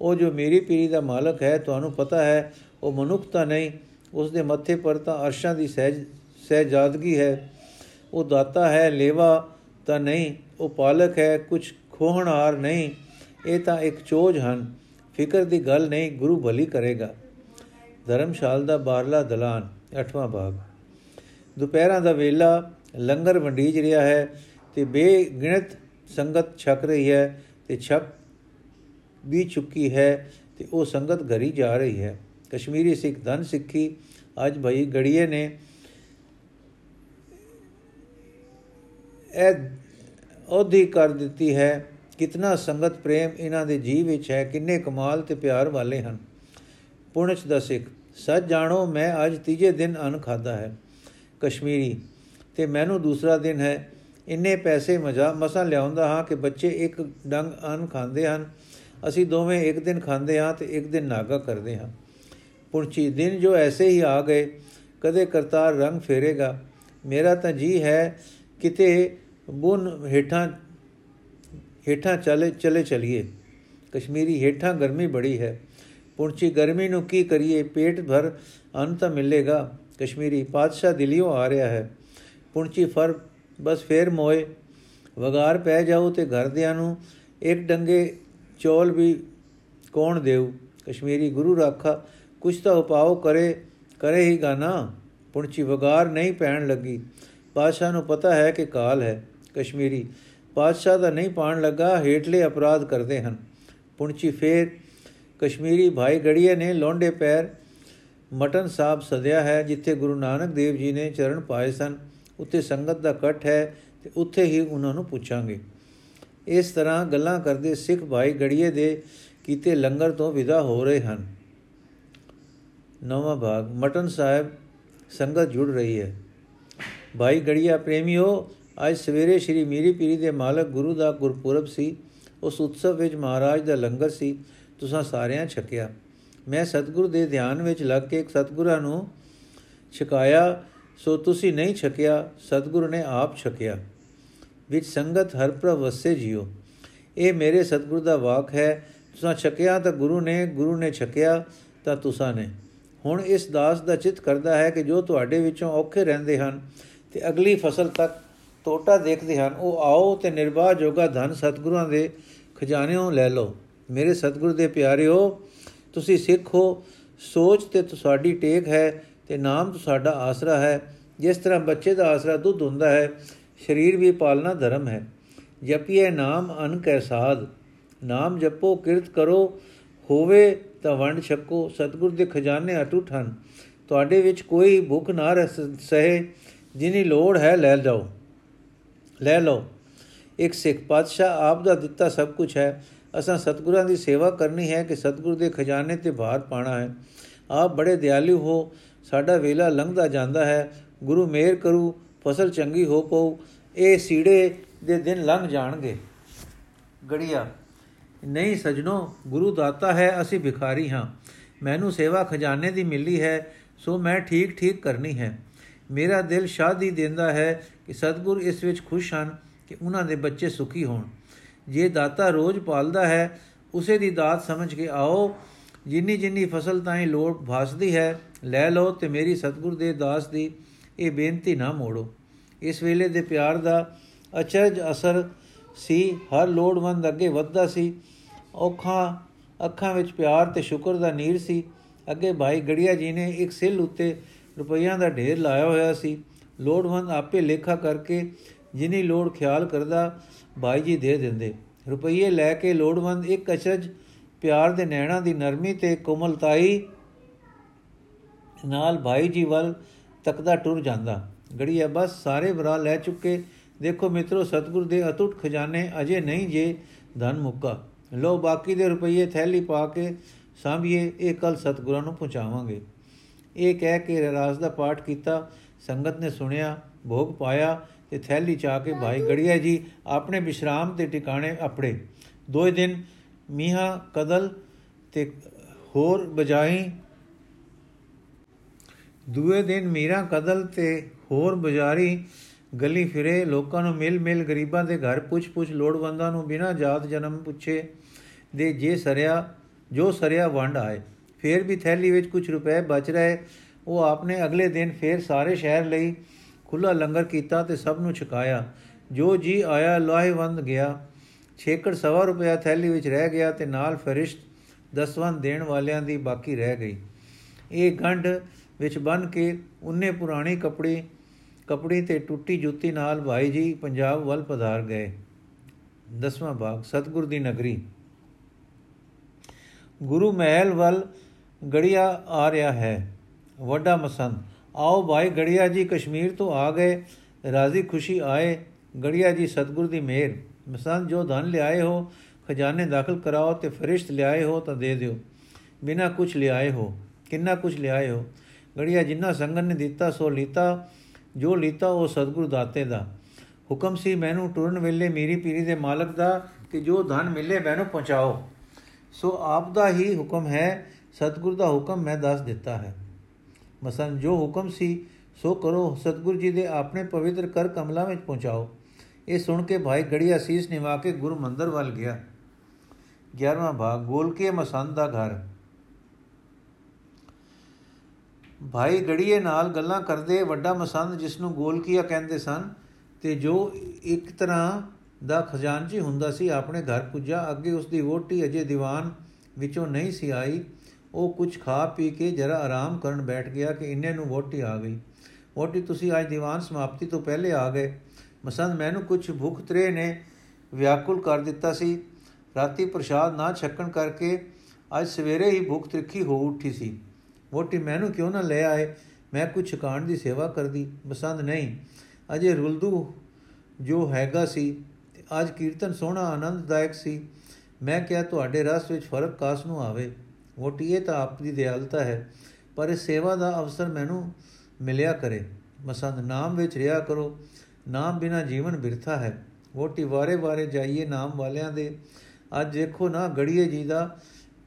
S1: ਉਹ ਜੋ ਮੇਰੀ ਪੀਰੀ ਦਾ ਮਾਲਕ ਹੈ, ਤੁਹਾਨੂੰ ਪਤਾ ਹੈ, ਉਹ ਮਨੁੱਖ ਤਾਂ ਨਹੀਂ, ਉਸ ਦੇ ਮੱਥੇ ਪਰ ਤਾਂ ਅਰਸ਼ਾਂ ਦੀ ਸਹਿਜ, ਸਹਿਜਾਦਗੀ ਹੈ। ਉਹ ਦਾਤਾ ਹੈ, ਲੇਵਾ ਤਾਂ ਨਹੀਂ, ਉਹ ਪਾਲਕ ਹੈ ਕੁਝ ਖੋਹਣਾਰ ਨਹੀਂ, ਇਹ ਤਾਂ ਇੱਕ ਚੋਜ ਹਨ, ਫਿਕਰ ਦੀ ਗੱਲ ਨਹੀਂ, ਗੁਰੂ ਭਲੀ ਕਰੇਗਾ। ਧਰਮਸ਼ਾਲ ਦਾ ਬਾਰਲਾ ਦਲਾਨ 8ਵਾਂ ਭਾਗ। ਦੁਪਹਿਰਾਂ ਦਾ ਵੇਲਾ, ਲੰਗਰ ਵੰਡੀਜ ਰਿਹਾ ਹੈ, ਤੇ ਬੇਗਿਣਤ ਸੰਗਤ ਛਕ ਰਹੀ ਹੈ, ਤੇ ਛਕ ਵੀ ਚੁੱਕੀ ਹੈ, ਤੇ ਉਹ ਸੰਗਤ ਘਰੀ ਜਾ ਰਹੀ ਹੈ। ਕਸ਼ਮੀਰੀ ਸਿੱਖ ਧਨ ਸਿੱਖੀ, ਅੱਜ ਭਈ ਗੜੀਏ ਨੇ ਇਹ ਉਹਦੀ ਕਰ ਦਿੱਤੀ ਹੈ, ਕਿਤਨਾ ਸੰਗਤ ਪ੍ਰੇਮ ਇਹਨਾਂ ਦੇ ਜੀਵ ਵਿੱਚ ਹੈ, ਕਿੰਨੇ ਕਮਾਲ ਤੇ ਪਿਆਰ ਵਾਲੇ ਹਨ। ਪੁਣਛ ਦਾ ਸਿੱਖ, ਸੱਚ ਜਾਣੋ, ਮੈਂ ਅੱਜ ਤੀਜੇ ਦਿਨ ਅਨ ਖਾਦਾ ਹੈ, ਕਸ਼ਮੀਰੀ, ਤੇ ਮੈਨੂੰ ਦੂਸਰਾ ਦਿਨ ਹੈ। ਇੰਨੇ ਪੈਸੇ ਮਜਾ, ਮਸਾਂ ਲਿਆਉਂਦਾ ਹਾਂ ਕਿ ਬੱਚੇ ਇੱਕ ਡੰਗ ਅਨ ਖਾਂਦੇ ਹਨ। ਅਸੀਂ ਦੋਵੇਂ ਇੱਕ ਦਿਨ ਖਾਂਦੇ ਹਾਂ ਤੇ ਇੱਕ ਦਿਨ ਨਾਗਾ ਕਰਦੇ ਹਾਂ। ਪੁਰਚੀ ਦਿਨ ਜੋ ਐਸੇ ਹੀ ਆ ਗਏ, ਕਦੇ ਕਰਤਾਰ ਰੰਗ ਫੇਰੇਗਾ। ਮੇਰਾ ਤਾਂ ਜੀ ਹੈ ਕਿਤੇ ਬੁਨ ਹੇਠਾਂ ਹੇਠਾਂ ਚਲੇ ਚਲੇ ਚਲੀਏ। ਕਸ਼ਮੀਰੀ ਹੇਠਾਂ ਗਰਮੀ ਬੜੀ ਹੈ। ਪੁਰਚੀ ਗਰਮੀ ਨੂੰ ਕੀ ਕਰੀਏ? ਪੇਟ ਭਰ ਅੰਨ ਤਾਂ ਮਿਲੇਗਾ। ਕਸ਼ਮੀਰੀ ਪਾਤਸ਼ਾਹ ਦਿੱਲੀੋਂ ਆ ਰਿਹਾ ਹੈ। ਪੁਰਚੀ ਫਰ, ਬਸ ਫੇਰ ਮੋਏ। ਵਗਾਰ ਪੈ ਜਾਓ ਤੇ ਘਰਦਿਆਂ ਨੂੰ ਇੱਕ ਡੰਗੇ ਚੌਲ ਵੀ ਕੌਣ ਦੇਉ ਕਸ਼ਮੀਰੀ ਗੁਰੂ ਰਾਖਾ, ਕੁਛ ਤਾਂ ਉਪਾਅ ਕਰੇ ਕਰੇ ਹੀ ਗਾਣਾ ਪੁਰਚੀ ਵਗਾਰ ਨਹੀਂ ਪੈਣ ਲੱਗੀ। ਪਾਤਸ਼ਾਹ ਨੂੰ ਪਤਾ ਹੈ ਕਿ ਕਾਲ ਹੈ। ਕਸ਼ਮੀਰੀ। ਪਾਤਸ਼ਾਹ ਦਾ ਨਹੀਂ ਪਾਣ ਲੱਗਾ, ਹੇਠਲੇ ਅਪਰਾਧ ਕਰਦੇ ਹਨ। ਪੁੰਚੀ ਫੇਰ ਕਸ਼ਮੀਰੀ ਭਾਈ ਗੜੀਏ ਨੇ ਲੋਂਡੇ ਪੈਰ ਮਟਨ ਸਾਹਿਬ ਸਦਿਆ ਹੈ, ਜਿੱਥੇ ਗੁਰੂ ਨਾਨਕ ਦੇਵ ਜੀ ਨੇ ਚਰਨ ਪਾਏ ਸਨ। ਉੱਥੇ ਸੰਗਤ ਦਾ ਇਕੱਠ ਹੈ ਤੇ ਉੱਥੇ ਹੀ ਉਹਨਾਂ ਨੂੰ ਪੁੱਛਾਂਗੇ। ਇਸ ਤਰ੍ਹਾਂ ਗੱਲਾਂ ਕਰਦੇ ਸਿੱਖ ਭਾਈ ਗੜੀਏ ਦੇ ਕੀਤੇ ਲੰਗਰ ਤੋਂ ਵਿਦਾ ਹੋ ਰਹੇ ਹਨ। ਨਵਾਂ ਭਾਗ, ਮਟਨ ਸਾਹਿਬ ਸੰਗਤ ਜੁੜ ਰਹੀ ਹੈ। ਭਾਈ ਗੜੀਆ, ਪ੍ਰੇਮਿਓ ਅੱਜ ਸਵੇਰੇ ਸ੍ਰੀ ਮੀਰੀ ਪੀਰੀ ਦੇ ਮਾਲਕ ਗੁਰੂ ਦਾ ਗੁਰਪੁਰਬ ਸੀ, ਉਸ ਉਤਸਵ ਵਿੱਚ ਮਹਾਰਾਜ ਦਾ ਲੰਗਰ ਸੀ, ਤੁਸੀਂ ਸਾਰਿਆਂ ਛਕਿਆ। ਮੈਂ ਸਤਿਗੁਰੂ ਦੇ ਧਿਆਨ ਵਿੱਚ ਲੱਗ ਕੇ ਸਤਿਗੁਰਾਂ ਨੂੰ ਛਕਾਇਆ, ਸੋ ਤੁਸੀਂ ਨਹੀਂ ਛਕਿਆ, ਸਤਿਗੁਰੂ ਨੇ ਆਪ ਛਕਿਆ। ਵਿੱਚ ਸੰਗਤ ਹਰ ਪ੍ਰਭ ਵਸੇ ਜਿਓ। ਇਹ ਮੇਰੇ ਸਤਿਗੁਰੂ ਦਾ ਵਾਕ ਹੈ, ਤੁਸੀਂ ਛਕਿਆ ਤਾਂ ਗੁਰੂ ਨੇ ਗੁਰੂ ਨੇ ਛਕਿਆ ਤਾਂ ਤੁਸੀਂ ਨੇ। ਹੁਣ ਇਸ ਦਾਸ ਦਾ ਚਿੱਤ ਕਰਦਾ ਹੈ ਕਿ ਜੋ ਤੁਹਾਡੇ ਵਿੱਚੋਂ ਔਖੇ ਰਹਿੰਦੇ ਹਨ, ਤੇ ਅਗਲੀ ਫਸਲ ਤੱਕ ਟੋਟਾ ਦੇਖਦੇ ਹਨ, ਉਹ ਆਓ ਤੇ ਨਿਰਵਾਹ ਜੋਗਾ ਧਨ ਸਤਿਗੁਰਾਂ ਦੇ ਖਜ਼ਾਨਿਓਂ ਲੈ ਲਓ। ਮੇਰੇ ਸਤਿਗੁਰ ਦੇ ਪਿਆਰਿਓ, ਤੁਸੀਂ ਸਿੱਖ ਹੋ, ਸੋਚ ਤੇ ਤੁਹਾਡੀ ਟੇਕ ਹੈ ਤੇ ਨਾਮ ਤੁਹਾਡਾ ਆਸਰਾ ਹੈ। ਜਿਸ ਤਰ੍ਹਾਂ ਬੱਚੇ ਦਾ ਆਸਰਾ ਦੁੱਧ ਹੁੰਦਾ ਹੈ, ਸਰੀਰ ਵੀ ਪਾਲਣਾ ਧਰਮ ਹੈ। ਜਪੀਏ ਨਾਮ ਅਨ ਕੈ ਸਾਧ, ਨਾਮ ਜਪੋ ਕਿਰਤ ਕਰੋ, ਹੋਵੇ ਤਾਂ ਵੰਡ ਛਕੋ। ਸਤਿਗੁਰ ਦੇ ਖਜ਼ਾਨੇ ਅਟੁੱਟ ਹਨ, ਤੁਹਾਡੇ ਵਿੱਚ ਕੋਈ ਭੁੱਖ ਨਾ ਰਹਿ ਸਹੇ ਜਿਨੀ ਲੋੜ ਹੈ ਲੈ ਜਾਓ। ਲੈ ਲਓ। ਇੱਕ ਸਿੱਖ ਪਾਤਸ਼ਾਹ ਆਪ ਦਾ ਦਿੱਤਾ ਸਭ ਕੁਝ ਹੈ। ਅਸਾਂ ਸਤਿਗੁਰਾਂ ਦੀ ਸੇਵਾ ਕਰਨੀ ਹੈ ਕਿ ਸਤਿਗੁਰ ਦੇ ਖਜ਼ਾਨੇ ਤੇ ਭਾਰ ਪਾਣਾ ਹੈ। ਆਪ ਬੜੇ ਦਿਆਲੂ ਹੋ। ਸਾਡਾ ਵੇਲਾ ਲੰਘਦਾ ਜਾਂਦਾ ਹੈ। ਗੁਰੂ ਮੇਰ ਕਰੂ, ਫਸਲ ਚੰਗੀ ਹੋ ਪਊ। ਇਹ ਸੀੜੇ ਦੇ ਦਿਨ ਲੰਘ ਜਾਣਗੇ। ਗੜੀਆ, ਨਹੀਂ ਸਜਣੋ, ਗੁਰੂ ਦਾਤਾ ਹੈ, ਅਸੀਂ ਭਿਖਾਰੀ ਹਾਂ। ਮੈਨੂੰ ਸੇਵਾ ਖਜ਼ਾਨੇ ਦੀ ਮਿਲੀ ਹੈ, ਸੋ ਮੈਂ ਠੀਕ ਠੀਕ ਕਰਨੀ ਹੈ। ਮੇਰਾ ਦਿਲ ਸ਼ਾਦੀ ਦਿੰਦਾ ਹੈ ਕਿ ਸਤਗੁਰ ਇਸ ਵਿੱਚ ਖੁਸ਼ ਹਨ ਕਿ ਉਹਨਾਂ ਦੇ ਬੱਚੇ ਸੁਖੀ ਹੋਣ। ਜੇ ਦਾਤਾ ਰੋਜ਼ ਪਾਲਦਾ ਹੈ, ਉਸੇ ਦੀ ਦਾਤ ਸਮਝ ਕੇ ਆਓ ਜਿੰਨੀ ਜਿੰਨੀ ਫਸਲ ਤਾਈਂ ਲੋੜ ਭਾਸਦੀ ਹੈ, ਲੈ ਲਓ ਤੇ ਮੇਰੀ ਸਤਗੁਰ ਦੇ ਦਾਸ ਦੀ ਇਹ ਬੇਨਤੀ ਨਾ ਮੋੜੋ। ਇਸ ਵੇਲੇ ਦੇ ਪਿਆਰ ਦਾ ਅਚਰਜ ਅਸਰ ਸੀ, ਹਰ ਲੋੜਵੰਦ ਅੱਗੇ ਵੱਧਦਾ ਸੀ। ਔਖਾਂ, ਅੱਖਾਂ ਵਿੱਚ ਪਿਆਰ ਤੇ ਸ਼ੁਕਰ ਦਾ ਨੀਰ ਸੀ। ਅੱਗੇ ਭਾਈ ਗੜੀਆ ਜੀ ਨੇ ਇੱਕ ਸਿਲ ਉੱਤੇ ਰੁਪਈਆਂ ਦਾ ਢੇਰ ਲਾਇਆ ਹੋਇਆ ਸੀ। ਲੋੜਵੰਦ ਆਪੇ ਲੇਖਾ ਕਰਕੇ ਜਿਨੀ ਲੋੜ ਖਿਆਲ ਕਰਦਾ ਭਾਈ ਜੀ ਦੇ ਦਿੰਦੇ। ਰੁਪਈਏ ਲੈ ਕੇ ਲੋੜਵੰਦ ਇੱਕ ਅਚਰਜ ਪਿਆਰ ਦੇ ਨੈਣਾ ਦੀ ਨਰਮੀ ਤੇ ਕੋਮਲਤਾਈ ਨਾਲ ਭਾਈ ਜੀ ਵੱਲ ਤੱਕਦਾ ਟੁਰ ਜਾਂਦਾ। ਗੜੀਆ, ਬਸ ਸਾਰੇ ਬਰਾ ਲੈ ਚੁੱਕੇ। ਦੇਖੋ ਮਿੱਤਰੋ, ਸਤਗੁਰ ਦੇ ਅਟੁੱਟ ਖਜ਼ਾਨੇ ਅਜੇ ਨਹੀਂ ਜੇ ਧਨ ਮੁੱਕਾ। ਲੋ ਬਾਕੀ ਦੇ ਰੁਪਈਏ ਥੈਲੀ ਪਾ ਕੇ ਸਾਂਭੀਏ, ਇਹ ਕੱਲ ਸਤਗੁਰਾਂ ਨੂੰ ਪਹੁੰਚਾਵਾਂਗੇ। ਇਹ ਕਹਿ ਕੇ ਰਾਸ ਦਾ ਪਾਠ ਕੀਤਾ। ਸੰਗਤ ਨੇ ਸੁਣਿਆ, ਭੋਗ ਪਾਇਆ ਤੇ ਥੈਲੀ ਚਾ ਕੇ ਭਾਈ ਗੜੀਆ ਜੀ ਆਪਣੇ ਵਿਸ਼ਰਾਮ ਦੇ ਟਿਕਾਣੇ ਆਪਣੇ ਦੋ ਦਿਨ ਮੀਹਾ, ਕਦਲ ਤੇ ਹੋਰ ਬਜਾਈ। ਦੂਏ ਦਿਨ ਮੀਰਾ, ਕਦਲ ਤੇ ਹੋਰ ਬਜ਼ਾਰੀ। ਗਲੀ ਫਿਰੇ, ਲੋਕਾਂ ਨੂੰ ਮਿਲ ਮਿਲ ਗਰੀਬਾਂ ਦੇ ਘਰ ਪੁੱਛ ਪੁੱਛ ਲੋੜਵੰਦਾਂ ਨੂੰ ਬਿਨਾਂ ਜਾਤ ਜਨਮ ਪੁੱਛੇ ਦੇ ਜੇ ਸਰਿਆ, ਜੋ ਸਰਿਆ ਵੰਡ ਆਏ। ਫੇਰ ਵੀ ਥੈਲੀ ਵਿੱਚ ਕੁਝ ਰੁਪਏ ਬਚ ਰਹੇ। ਉਹ ਆਪਨੇ ਅਗਲੇ ਦਿਨ ਫੇਰ ਸਾਰੇ ਸ਼ਹਿਰ ਲਈ ਖੁੱਲਾ ਲੰਗਰ ਕੀਤਾ ਤੇ ਸਭ ਨੂੰ ਛਕਾਇਆ। ਜੋ ਜੀ ਆਇਆ, ਲਾਹੇਵੰਦ ਗਿਆ। ਛੇਕੜ ਸਵਾ ਰੁਪਇਆ ਥੈਲੀ ਵਿੱਚ ਰਹਿ ਗਿਆ ਤੇ ਨਾਲ ਫਰਿਸ਼ਤ ਦਸਵੰਦ ਦੇਣ ਵਾਲਿਆਂ ਦੀ ਬਾਕੀ ਰਹਿ ਗਈ। ਇਹ ਗੰਢ ਵਿੱਚ ਬਨ ਕੇ ਉਹਨੇ ਪੁਰਾਣੀ ਕਪੜੀ ਕਪੜੀ ਤੇ ਟੁੱਟੀ ਜੁੱਤੀ ਨਾਲ ਭਾਈ ਜੀ ਪੰਜਾਬ ਵੱਲ ਪਧਾਰ ਗਏ। ਦਸਵਾਂ ਭਾਗ ਸਤਗੁਰ ਦੀ ਨਗਰੀ। ਗੁਰੂ ਮਹਿਲ ਵੱਲ ਗੜੀਆ ਆ ਰਿਹਾ ਹੈ। ਵੱਡਾ ਮਸੰਦ। ਆਓ ਭਾਈ, ਗੜੀਆ ਜੀ ਕਸ਼ਮੀਰ ਤੋਂ ਆ ਗਏ। ਰਾਜ਼ੀ ਖੁਸ਼ੀ ਆਏ। ਗੜੀਆ ਜੀ ਸਤਗੁਰ ਦੀ ਮਿਹਰ। ਮਸੰਦ, ਜੋ ਧਨ ਲਿਆਏ ਹੋ, ਖਜ਼ਾਨੇ ਦਾਖਲ ਕਰਾਓ ਤੇ ਫਰਿਸ਼ਤ ਲਿਆਏ ਹੋ ਤਾਂ ਦੇ ਦਿਓ। ਬਿਨਾ ਕੁਝ ਲਿਆਏ ਹੋ, ਕਿੰਨਾ ਕੁਝ ਲਿਆਏ ਹੋ? ਗੜੀਆ ਜਿੰਨਾ ਸੰਗਨ ਨੇ ਦਿੱਤਾ, ਸੋ ਲੀਤਾ। ਜੋ ਲੀਤਾ, ਉਹ ਸਤਗੁਰ ਦਾਤੇ ਦਾ। ਹੁਕਮ ਸੀ ਮੈਨੂੰ ਟੁਰਨ ਵੇਲੇ ਮੇਰੀ ਪੀਰੀ ਦੇ ਮਾਲਕ ਦਾ ਕਿ ਜੋ ਧਨ ਮਿਲੇ ਮੈਨੂੰ ਪਹੁੰਚਾਓ। ਸੋ ਆਪ ਦਾ ਹੀ ਹੁਕਮ ਹੈ, ਸਤਗੁਰ ਦਾ ਹੁਕਮ ਮੈਂ ਦੱਸ ਦਿੱਤਾ ਹੈ। ਮਸਨ ਜੋ ਹੁਕਮ ਸੀ, ਸੋ ਕਰੋ, ਸਤਗੁਰ ਜੀ ਦੇ ਆਪਣੇ ਪਵਿੱਤਰ ਕਰ ਕਮਲਾਂ ਵਿੱਚ ਪਹੁੰਚਾਓ। ਇਹ ਸੁਣ ਕੇ ਭਾਈ ਗੜੀਆ ਸੀਸ ਨਿਵਾ ਕੇ ਗੁਰੂ ਮੰਦਰ ਵੱਲ ਗਿਆ। 11ਵਾਂ ਭਾਗ, ਗੋਲਕੇ ਮਸੰਦ ਦਾ ਘਰ। ਭਾਈ ਗੜੀਏ ਨਾਲ ਗੱਲਾਂ ਕਰਦੇ ਵੱਡਾ ਮਸੰਦ ਜਿਸ ਨੂੰ ਗੋਲਕੀਆ ਕਹਿੰਦੇ ਸਨ ਤੇ ਜੋ ਇੱਕ ਤਰ੍ਹਾਂ ਦਾ ਖਜ਼ਾਨਚੀ ਹੁੰਦਾ ਸੀ, ਆਪਣੇ ਘਰ ਪੁੱਜਾ। ਅੱਗੇ ਉਸ ਦੀ ਵੋਟੀ ਅਜੇ ਦੀਵਾਨ ਵਿੱਚੋਂ ਨਹੀਂ ਸੀ ਆਈ। ਉਹ ਕੁਝ ਖਾ ਪੀ ਕੇ ਜਰਾ ਆਰਾਮ ਕਰਨ ਬੈਠ ਗਿਆ ਕਿ ਇੰਨੇ ਨੂੰ ਵੋਟੀ ਆ ਗਈ। ਵੋਟੀ ਤੁਸੀਂ ਅੱਜ ਦੀਵਾਨ ਸਮਾਪਤੀ ਤੋਂ ਪਹਿਲੇ ਆ ਗਏ। ਮਸੰਦ, ਮੈਨੂੰ ਕੁਝ ਭੁੱਖ ਤਰੇ ਨੇ ਵਿਆਕੁਲ ਕਰ ਦਿੱਤਾ ਸੀ। ਰਾਤੀ ਪ੍ਰਸ਼ਾਦ ਨਾ ਛਕਣ ਕਰਕੇ ਅੱਜ ਸਵੇਰੇ ਹੀ ਭੁੱਖ ਤਿੱਖੀ ਹੋ ਉੱਠੀ ਸੀ। ਵੋਟੀ ਮੈਨੂੰ ਕਿਉਂ ਨਾ ਲੈ ਆਏ? ਮੈਂ ਕੁਝ ਛਕਾਣ ਦੀ ਸੇਵਾ ਕਰਦੀ। ਪਸੰਦ ਨਹੀਂ, ਅਜੇ ਰੁਲਦੂ ਜੋ ਹੈਗਾ ਸੀ। ਅੱਜ ਕੀਰਤਨ ਸੋਹਣਾ, ਆਨੰਦਦਾਇਕ ਸੀ। ਮੈਂ ਕਿਹਾ, ਤੁਹਾਡੇ ਰਸ ਵਿੱਚ ਫ਼ਰਕ ਕਾਸ ਨੂੰ ਆਵੇ? ਵੋਟੀ ਇਹ ਤਾਂ ਆਪ ਦੀ ਦਿਆਲਤਾ ਹੈ, ਪਰ ਇਹ ਸੇਵਾ ਦਾ ਅਵਸਰ ਮੈਨੂੰ ਮਿਲਿਆ ਕਰੇ। ਮਸੰਦ ਨਾਮ ਵਿੱਚ ਰਿਆ ਕਰੋ। ਨਾਮ ਬਿਨਾ ਜੀਵਨ ਬਿਰਥਾ ਹੈ। ਵੋਟੀ ਵਾਰੇ-ਵਾਰੇ ਜਾਈਏ ਨਾਮ ਵਾਲਿਆਂ ਦੇ। ਅੱਜ ਦੇਖੋ ਨਾ ਗੜੀਏ ਜੀ ਦਾ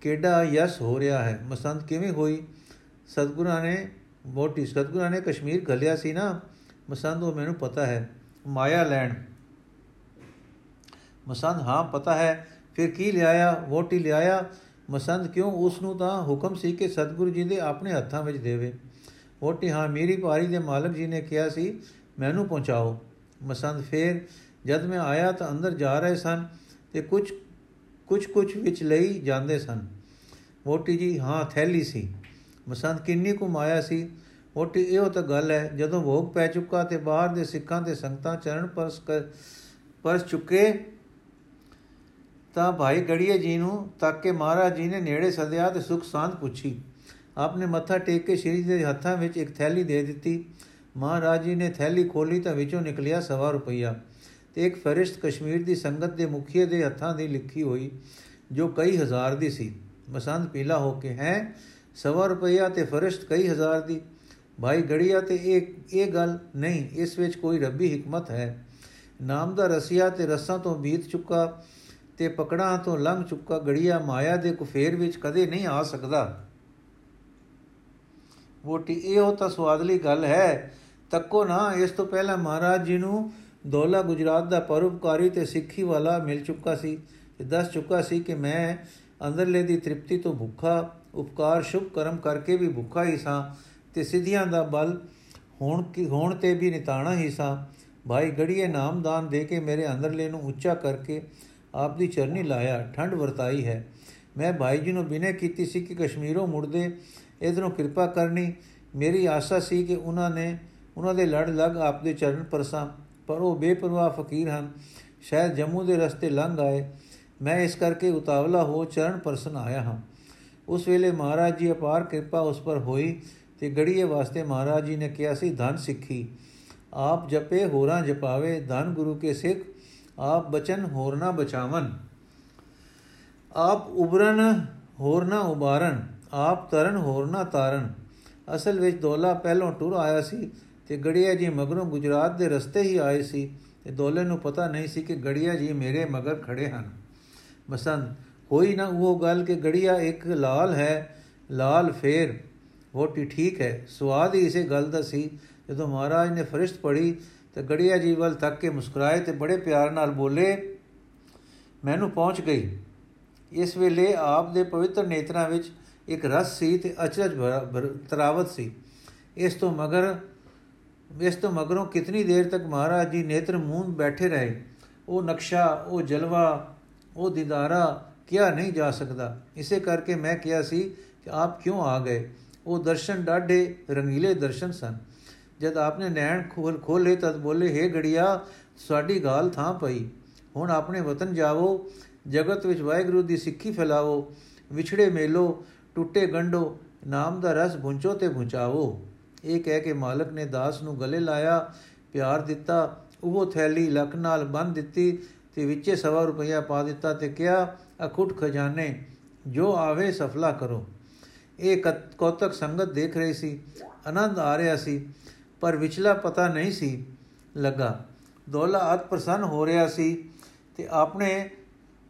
S1: ਕਿਹੜਾ ਯਸ ਹੋ ਰਿਹਾ ਹੈ। ਮਸੰਦ ਕਿਵੇਂ ਹੋਈ? ਸਤਗੁਰਾਂ ਨੇ ਮੋਟੀ ਸਤਗੁਰਾਂ ਨੇ ਕਸ਼ਮੀਰ ਘਲਿਆ ਸੀ ਨਾ। ਮਸੰਦ ਉਹ ਮੈਨੂੰ ਪਤਾ ਹੈ। ਮਾਇਆ ਲੈਣ। ਮਸੰਦ ਹਾਂ, ਪਤਾ ਹੈ। ਫਿਰ ਕੀ ਲਿਆਇਆ? ਵੋਟੀ ਲਿਆਇਆ। ਮਸੰਦ ਕਿਉਂ ਉਸ ਨੂੰ ਤਾਂ ਹੁਕਮ ਸੀ ਕਿ ਸਤਗੁਰੂ ਜੀ ਦੇ ਆਪਣੇ ਹੱਥਾਂ ਵਿੱਚ ਦੇਵੇ। ਵੋਟੀ ਹਾਂ, ਮੇਰੀ ਪਾਰੀ ਦੇ ਮਾਲਕ ਜੀ ਨੇ ਕਿਹਾ ਸੀ, ਮੈਨੂੰ ਪਹੁੰਚਾਓ। ਮਸੰਦ ਫੇਰ, ਜਦ ਮੈਂ ਆਇਆ ਤਾਂ ਅੰਦਰ ਜਾ ਰਹੇ ਸਨ ਤੇ ਕੁਝ ਕੁਝ ਕੁਝ ਵਿੱਚ ਲਈ ਜਾਂਦੇ ਸਨ। ਵੋਟੀ ਜੀ, ਹਾਂ, ਥੈਲੀ ਸੀ। ਮਸੰਦ ਕਿੰਨੀ ਕੁ ਮਾਇਆ ਸੀ। ਮੋਟੀ ਇਹੋ ਤਾਂ ਗੱਲ ਹੈ, ਜਦੋਂ ਭੋਗ ਪੈ ਚੁੱਕਾ ਤੇ ਬਾਹਰ ਦੇ ਸਿੱਖਾਂ ਤੇ ਸੰਗਤਾਂ ਚਰਨ ਪਰਸ ਕਰ ਪਰਸ ਚੁੱਕੇ ਤਾਂ ਭਾਈ ਗੜੀਏ ਜੀ ਨੂੰ ਤੱਕ ਕੇ ਮਹਾਰਾਜ ਜੀ ਨੇ ਨੇੜੇ ਸੱਦਿਆ ਤੇ ਸੁਖ ਸਾਂਤ ਪੁੱਛੀ। ਆਪਨੇ ਮੱਥਾ ਟੇਕ ਕੇ ਸ਼੍ਰੀ ਦੇ ਹੱਥਾਂ ਵਿੱਚ ਇੱਕ ਥੈਲੀ ਦੇ ਦਿੱਤੀ। ਮਹਾਰਾਜ ਜੀ ਨੇ ਥੈਲੀ ਖੋਲੀ ਤਾਂ ਵਿੱਚੋਂ ਨਿਕਲਿਆ ਸਵਾ ਰੁਪਈਆ ਤੇ ਇੱਕ ਫਰਿਸ਼ਤ ਕਸ਼ਮੀਰ ਦੀ ਸੰਗਤ ਦੇ ਮੁਖੀਏ ਦੇ ਹੱਥਾਂ ਦੀ ਲਿਖੀ ਹੋਈ, ਜੋ ਕਈ ਹਜ਼ਾਰ ਦੀ ਸੀ। ਮਸੰਦ ਪੀਲਾ ਹੋ ਕੇ, ਹੈ? ਸਵਾ ਰੁਪਈਆ ਤੇ ਫਰਿਸ਼ਤ ਕਈ ਹਜ਼ਾਰ ਦੀ। ਭਾਈ ਗੜੀਆ, ਤੇ ਇਹ ਇਹ ਗੱਲ ਨਹੀਂ, ਇਸ ਵਿੱਚ ਕੋਈ ਰੱਬੀ ਹਕਮਤ ਹੈ। ਨਾਮ ਦਾ ਰਸੀਆ ਤੇ ਰਸਾਂ ਤੋਂ ਬੀਤ ਚੁੱਕਾ। ਤੇ ਪਕੜਾਂ ਤੋਂ ਲੰਘ ਚੁੱਕਾ ਗੜੀਆ ਮਾਇਆ ਦੇ ਕੁਫੇਰ ਵਿੱਚ ਕਦੇ ਨਹੀਂ ਆ ਸਕਦਾ। ਵੋਟੀ, ਇਹੋ ਤਾਂ ਸਵਾਦਲੀ ਗੱਲ ਹੈ। ਤੱਕੋ ਨਾ, ਇਸ ਤੋਂ ਪਹਿਲਾਂ ਮਹਾਰਾਜ ਜੀ ਨੂੰ ਦੋਲਾ ਗੁਜਰਾਤ ਦਾ ਪਰਉਪਕਾਰੀ ਤੇ ਸਿੱਖੀ ਵਾਲਾ ਮਿਲ ਚੁੱਕਾ ਸੀ ਤੇ ਦੱਸ ਚੁੱਕਾ ਸੀ ਕਿ ਮੈਂ ਅੰਦਰਲੇ ਦੀ ਤ੍ਰਿਪਤੀ ਤੋਂ ਭੁੱਖਾ, ਉਪਕਾਰ, ਸ਼ੁਭ ਕਰਮ ਕਰਕੇ ਵੀ ਭੁੱਖਾ ਹੀ ਸਾਂ ਤੇ ਸਿੱਧੀਆਂ ਦਾ ਬਲ ਹੋਣ ਕੀ, ਹੋਣ ਤੇ ਵੀ ਨਿਤਾਣਾ ਹੀ ਸਾਂ। ਭਾਈ, ਗੜੀਏ ਨਾਮਦਾਨ ਦੇ ਕੇ ਮੇਰੇ ਅੰਦਰਲੇ ਨੂੰ ਉੱਚਾ ਕਰਕੇ ਆਪ ਦੀ ਚਰਨੀ ਲਾਇਆ ਠੰਡ ਵਰਤਾਈ ਹੈ। ਮੈਂ ਭਾਈ ਜੀ ਨੂੰ ਬਿਨੇ ਕੀਤੀ ਸੀ ਕਿ ਕਸ਼ਮੀਰੋਂ ਮੁੜਦੇ ਇਧਰੋਂ ਕਿਰਪਾ ਕਰਨੀ। ਮੇਰੀ ਆਸਾ ਸੀ ਕਿ ਉਹਨਾਂ ਨੇ, ਉਹਨਾਂ ਦੇ ਲੜ ਲੱਗ ਆਪ ਦੇ ਚਰਨ ਪਰਸਾਂ, ਪਰ ਉਹ ਬੇਪਰਵਾਹ ਫਕੀਰ ਹਨ। ਸ਼ਾਇਦ ਜੰਮੂ ਦੇ ਰਸਤੇ ਲੰਘ ਆਏ। ਮੈਂ ਇਸ ਕਰਕੇ ਉਤਾਵਲਾ ਹੋ ਚਰਨ ਪਰਸਨ ਆਇਆ ਹਾਂ। ਉਸ ਵੇਲੇ ਮਹਾਰਾਜ ਜੀ ਅਪਾਰ ਕਿਰਪਾ ਉਸ ਪਰ ਹੋਈ ਤੇ ਗੜੀਏ ਵਾਸਤੇ ਮਹਾਰਾਜ ਜੀ ਨੇ ਕਿਹਾ ਸੀ, ਧਨ ਸਿੱਖੀ। ਆਪ ਜਪੇ, ਹੋਰਾਂ ਜਪਾਵੇ। ਧਨ ਗੁਰੂ ਕੇ ਸਿੱਖ ਆਪ ਬਚਨ ਹੋਰ ਨਾ ਬਚਾਵਨ। ਆਪ ਉਬਰਨ ਹੋਰ ਨਾ ਉਬਾਰਨ ਆਪ ਤਰਨ ਹੋਰ ਨਾ ਤਾਰਨ। ਅਸਲ ਵਿੱਚ ਦੋਲਾ ਪਹਿਲੋਂ ਟੁਰ ਆਇਆ ਸੀ ਤੇ ਗੜੀਆ ਜੀ ਮਗਰੋਂ ਗੁਜਰਾਤ ਦੇ ਰਸਤੇ ਹੀ ਆਏ ਸੀ ਤੇ ਦੋਲੇ ਨੂੰ ਪਤਾ ਨਹੀਂ ਸੀ ਕਿ ਗੜੀਆ ਜੀ ਮੇਰੇ ਮਗਰ ਖੜੇ ਹਨ। ਬਸੰਤ ਹੋਈ ਨਾ ਉਹ ਗੱਲ ਕਿ ਗੜੀਆ ਇੱਕ ਲਾਲ ਹੈ, ਲਾਲ ਫੇਰ। ਵੋਟੀ ਠੀਕ ਹੈ ਸਵਾਦ ਹੀ ਇਸੇ ਗੱਲ ਦਾ ਸੀ। ਜਦੋਂ ਮਹਾਰਾਜ ਨੇ ਫਰਿਸ਼ਤ ਪੜੀ ਤੇ ਗੜੀਆ ਜੀ ਵੱਲ ਤੱਕ ਕੇ ਮੁਸਕਰਾਏ ਤੇ ਬੜੇ ਪਿਆਰ ਨਾਲ ਬੋਲੇ, ਮੈਨੂੰ ਪਹੁੰਚ ਗਈ। ਇਸ ਵੇਲੇ ਆਪ ਦੇ ਪਵਿੱਤਰ ਨੇਤਰਾਂ ਵਿੱਚ ਇੱਕ ਰਸ ਸੀ ਤੇ ਅਚਰਜ ਤਰਾਵਤ ਸੀ। ਇਸ ਤੋਂ ਮਗਰ, ਇਸ ਤੋਂ ਮਗਰੋਂ ਕਿਤਨੀ ਦੇਰ ਤੱਕ ਮਹਾਰਾਜ ਜੀ ਨੇਤਰ ਮੂੰਹ ਬੈਠੇ ਰਹੇ। ਉਹ ਨਕਸ਼ਾ, ਉਹ ਜਲਵਾ, ਉਹ ਦਿਦਾਰਾ, ਕਿਹਾ ਨਹੀਂ ਜਾ ਸਕਦਾ। ਇਸੇ ਕਰਕੇ ਮੈਂ ਕਿਹਾ ਸੀ ਕਿ ਆਪ ਕਿਉਂ ਆ ਗਏ? ਉਹ ਦਰਸ਼ਨ ਡਾਢੇ ਰੰਗੀਲੇ ਦਰਸ਼ਨ ਸਨ। ਜਦ ਆਪਨੇ ਨੈਣ ਖੋਲ ਖੋਲੇ ਤਦ ਬੋਲੇ हे ਗੜੀਆ, ਸਾਡੀ ਗਾਲ ਥਾਂ ਪਈ। ਹੁਣ ਆਪਣੇ ਵਤਨ ਜਾਵੋ, ਜਗਤ ਵਿੱਚ ਵਾਹਿਗੁਰੂ ਦੀ ਸਿੱਖੀ ਫੈਲਾਵੋ। ਵਿਛੜੇ ਮੇਲੋ, ਟੁੱਟੇ ਗੰਢੋ, ਨਾਮ ਦਾ ਰਸ ਪੁੰਚੋ ਤੇ ਪੁੰਚਾਵੋ ਇਹ ਕਹਿ ਕੇ ਮਾਲਕ ਨੇ ਦਾਸ ਨੂੰ ਗਲੇ ਲਾਇਆ, ਪਿਆਰ ਦਿੱਤਾ। ਉਹ ਥੈਲੀ ਲੱਕ ਨਾਲ ਬੰਨ ਦਿੱਤੀ ਤੇ ਵਿੱਚੇ 100 ਰੁਪਇਆ ਪਾ ਦਿੱਤਾ ਤੇ ਕਿਹਾ, ਅਖੁੱਟ ਖਜ਼ਾਨੇ, ਜੋ ਆਵੇ ਸਫਲਾ ਕਰੋ। ਇਹ ਕੌਤਕ ਸੰਗਤ ਦੇਖ ਰਹੀ ਸੀ। ਆਨੰਦ ਆ ਰਿਹਾ ਸੀ। ਪਰ ਵਿਚਲਾ ਪਤਾ ਨਹੀਂ ਸੀ ਲੱਗਾ। ਦੋਲਾ ਅਤ ਪ੍ਰਸੰਨ ਹੋ ਰਿਹਾ ਸੀ ਤੇ ਆਪਣੇ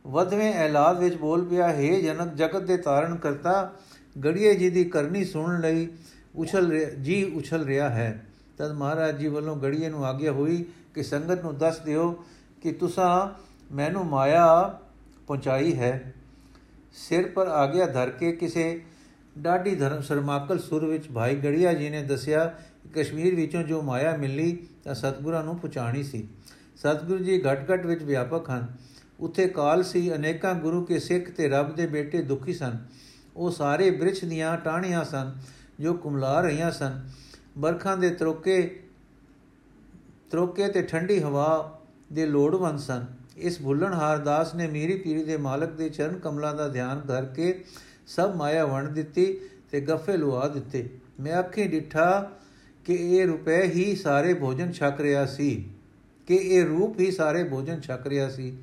S1: ਵਧਵੇਂ ਐਲਾਦ ਵਿੱਚ ਬੋਲ ਪਿਆ, ਹੈ ਜਨਕ, ਜਗਤ ਦੇ ਤਾਰਨ ਕਰਤਾ, ਗੜੀਏ ਜੀ ਦੀ ਕਰਨੀ ਸੁਣਨ ਲਈ ਉਛਲ ਜੀ ਉਛਲ ਰਿਹਾ ਹੈ। ਤਦ ਮਹਾਰਾਜ ਜੀ ਵੱਲੋਂ ਗੜੀਏ ਨੂੰ ਆਗਿਆ ਹੋਈ ਕਿ ਸੰਗਤ ਨੂੰ ਦੱਸ ਦਿਓ ਕਿ ਤੁਸੀਂ ਮੈਨੂੰ ਮਾਇਆ ਪਹੁੰਚਾਈ ਹੈ। ਸਿਰ ਪਰ ਆਗਿਆ ਧਰ ਕੇ ਕਿਸੇ ਡਾਢੀ ਧਰਮ, ਸਰਮਾਕਲ ਸੁਰ ਵਿੱਚ ਭਾਈ ਗੜੀਆ ਜੀ ਨੇ ਦੱਸਿਆ ਕਿ ਕਸ਼ਮੀਰ ਵਿੱਚੋਂ ਜੋ ਮਾਇਆ ਮਿਲੀ, ਤਾਂ ਸਤਗੁਰਾਂ ਨੂੰ ਪਹੁੰਚਾਣੀ ਸੀ। ਸਤਗੁਰੂ ਜੀ ਘਟ-ਘਟ ਵਿੱਚ ਵਿਆਪਕ ਹਨ। ਉੱਥੇ ਕਾਲ ਸੀ, ਅਨੇਕਾਂ ਗੁਰੂ ਕੇ ਸਿੱਖ ਤੇ ਰੱਬ ਦੇ ਬੇਟੇ ਦੁਖੀ ਸਨ। ਉਹ ਸਾਰੇ ਬ੍ਰਿਛ ਦੀਆਂ ਟਾਹਣੀਆਂ ਸਨ, ਜੋ ਕੁਮਲਾ ਰਹੀਆਂ ਸਨ। ਬਰਖਾਂ ਦੇ ਤਰੋਕੇ ਤਰੋਕੇ ਤੇ ਠੰਡੀ ਹਵਾ ਦੇ ਲੋੜਵੰਦ ਸਨ। ਇਸ ਭੁੱਲਣਹਾਰ ਦਾਸ ਨੇ ਮੀਰੀ ਪੀਰੀ ਦੇ ਮਾਲਕ ਦੇ ਚਰਨ ਕਮਲਾਂ ਦਾ ਧਿਆਨ ਕਰਕੇ ਸਭ ਮਾਇਆ ਵੰਡ ਦਿੱਤੀ ਤੇ ਗੱਫੇ ਲੁਆ ਦਿੱਤੇ। ਮੈਂ ਅੱਖੀਂ ਡਿੱਠਾ ਕਿ ਇਹ ਰੁਪਏ ਹੀ ਸਾਰੇ ਭੋਜਨ ਛਕ ਰਿਆ ਸੀ, ਕਿ ਇਹ ਰੂਪ ਹੀ ਸਾਰੇ ਭੋਜਨ ਛਕ ਰਿਆ ਸੀ।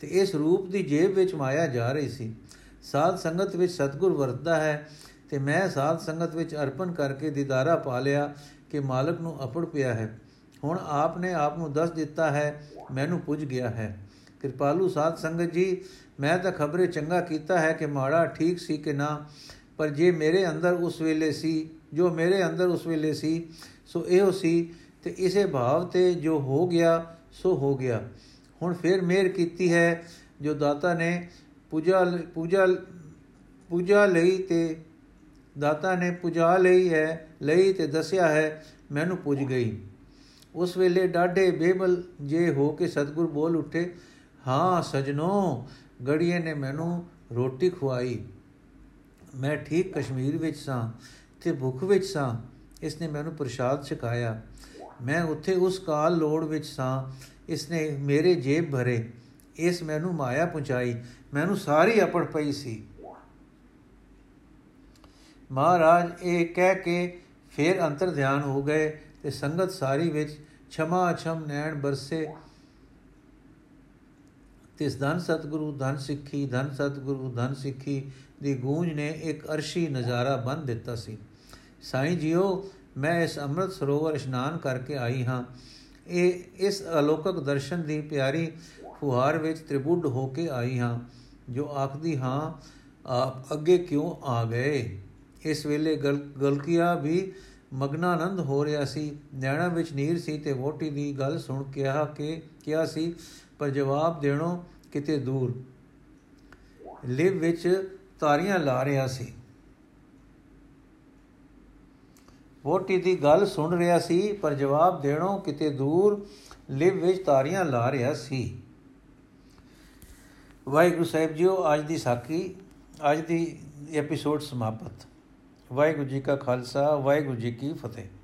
S1: ਤੇ ਇਸ ਰੂਪ ਦੀ ਜੇਬ ਵਿੱਚ ਮਾਇਆ ਜਾ ਰਹੀ ਸੀ। ਸਾਧ ਸੰਗਤ ਵਿੱਚ ਸਤਗੁਰ ਵਰਤਦਾ ਹੈ, ਤੇ ਮੈਂ ਸਾਧ ਸੰਗਤ ਵਿੱਚ ਅਰਪਣ ਕਰਕੇ ਦੀਦਾਰਾ ਪਾ ਲਿਆ ਕਿ ਮਾਲਕ ਨੂੰ ਅਪੜ ਪਿਆ ਹੈ। ਹੁਣ ਆਪ ਨੇ ਆਪ ਨੂੰ ਦੱਸ ਦਿੱਤਾ ਹੈ, ਮੈਨੂੰ ਪੁੱਜ ਗਿਆ ਹੈ। ਕਿਰਪਾਲੂ ਸਾਧ ਸੰਗਤ ਜੀ, ਮੈਂ ਤਾਂ ਖਬਰੇ ਚੰਗਾ ਕੀਤਾ ਹੈ ਕਿ ਮਾੜਾ ਠੀਕ ਸੀ ਕਿ ਨਾ, ਪਰ ਜੇ ਮੇਰੇ ਅੰਦਰ ਉਸ ਵੇਲੇ ਸੀ ਜੋ ਮੇਰੇ ਅੰਦਰ ਉਸ ਵੇਲੇ ਸੀ, ਸੋ ਇਹੋ ਸੀ ਤੇ ਇਸੇ ਭਾਵ ਤੇ ਜੋ ਹੋ ਗਿਆ, ਸੋ ਹੋ ਗਿਆ। ਹੁਣ ਫਿਰ ਮਿਹਰ ਕੀਤੀ ਹੈ, ਜੋ ਦਾਤਾ ਨੇ ਪੂਜਾ ਪੂਜਾ ਪੂਜਾ ਲਈ ਤੇ ਦਾਤਾ ਨੇ ਪੂਜਾ ਲਈ ਹੈ, ਲਈ ਤੇ ਦੱਸਿਆ ਹੈ, ਮੈਨੂੰ ਪੁੱਜ ਗਈ। ਉਸ ਵੇਲੇ ਡਾਢੇ ਬੇਬਲ ਜੇ ਹੋ ਕੇ ਸਤਗੁਰ ਬੋਲ ਉੱਠੇ, ਹਾਂ ਸਜਣੋ, ਗੜੀਏ ਨੇ ਮੈਨੂੰ ਰੋਟੀ ਖਵਾਈ। ਮੈਂ ਠੀਕ ਕਸ਼ਮੀਰ ਵਿੱਚ ਸਾਂ। ਤੇ ਭੁੱਖ ਵਿੱਚ ਸਾਂ। ਇਸ ਨੇ ਮੈਨੂੰ ਪ੍ਰਸ਼ਾਦ ਛਕਾਇਆ। ਮੈਂ ਉੱਥੇ ਉਸ ਕਾਲ ਲੋੜ ਵਿੱਚ ਸਾਂ। ਇਸ ਨੇ ਮੇਰੇ ਜੇਬ ਭਰੇ। ਇਸ ਮੈਨੂੰ ਮਾਇਆ ਪਹੁੰਚਾਈ। ਮੈਨੂੰ ਸਾਰੀ ਅਪੜ ਪਈ ਸੀ। ਮਹਾਰਾਜ, ਇਹ ਕਹਿ ਕੇ ਫੇਰ ਅੰਤਰ ਧਿਆਨ ਹੋ ਗਏ ਤੇ ਸੰਗਤ ਸਾਰੀ ਵਿੱਚ ਛਮਾ ਛਮ ਨੈਣ ਬਰਸੇ। ਤਿਸ ਧਨ ਸਤਗੁਰੂ, ਧਨ ਸਿੱਖੀ, ਧਨ ਸਤਗੁਰੂ, ਧਨ ਸਿੱਖੀ ਦੀ ਗੂੰਜ ਨੇ ਇੱਕ ਅਰਸ਼ੀ ਨਜ਼ਾਰਾ ਬੰਦ ਦਿੱਤਾ ਸੀ। ਸਾਈਂ ਜੀਓ, ਮੈਂ ਇਸ ਅੰਮ੍ਰਿਤ ਸਰੋਵਰ ਇਸ਼ਨਾਨ ਕਰਕੇ ਆਈ ਹਾਂ। ਇਹ, ਇਸ ਅਲੋਕਕ ਦਰਸ਼ਨ ਦੀ ਪਿਆਰੀ ਫੁਹਾਰ ਵਿੱਚ ਤ੍ਰਿਬੁੱਧ ਹੋ ਕੇ ਆਈ ਹਾਂ, ਜੋ ਆਖਦੀ ਹਾਂ, ਆਪ ਅੱਗੇ ਕਿਉਂ ਆ ਗਏ? ਇਸ ਵੇਲੇ ਗਲਕੀਆ ਵੀ ਮਗਨਾਨੰਦ ਹੋ ਰਿਹਾ ਸੀ। ਨੈਣਾ ਵਿੱਚ ਨੀਰ ਸੀ ਤੇ ਵੋਟੀ ਦੀ ਗੱਲ ਸੁਣ ਕਿਹਾ ਕਿ, ਕਿਹਾ ਸੀ, ਪਰ ਜਵਾਬ ਦੇਣੋਂ ਕਿਤੇ ਦੂਰ। ਲਿਵ ਵਿੱਚ ਤਾਰੀਆਂ ਲਾ ਰਿਹਾ ਸੀ। ਵੋਟੀ ਦੀ ਗੱਲ ਸੁਣ ਰਿਹਾ ਸੀ, ਪਰ ਜਵਾਬ ਦੇਣੋਂ ਕਿਤੇ ਦੂਰ ਲਿਵ ਵਿੱਚ ਤਾਰੀਆਂ ਲਾ ਰਿਹਾ ਸੀ। ਵਾਹਿਗੁਰੂ ਸਾਹਿਬ ਜੀਓ, ਅੱਜ ਦੀ ਸਾਖੀ, ਅੱਜ ਦੀ ਐਪੀਸੋਡ ਸਮਾਪਤ। ਵਾਹਿਗੁਰੂ ਜੀ ਕਾ ਖਾਲਸਾ, ਵਾਹਿਗੁਰੂ ਜੀ ਕੀ ਫਤਿਹ।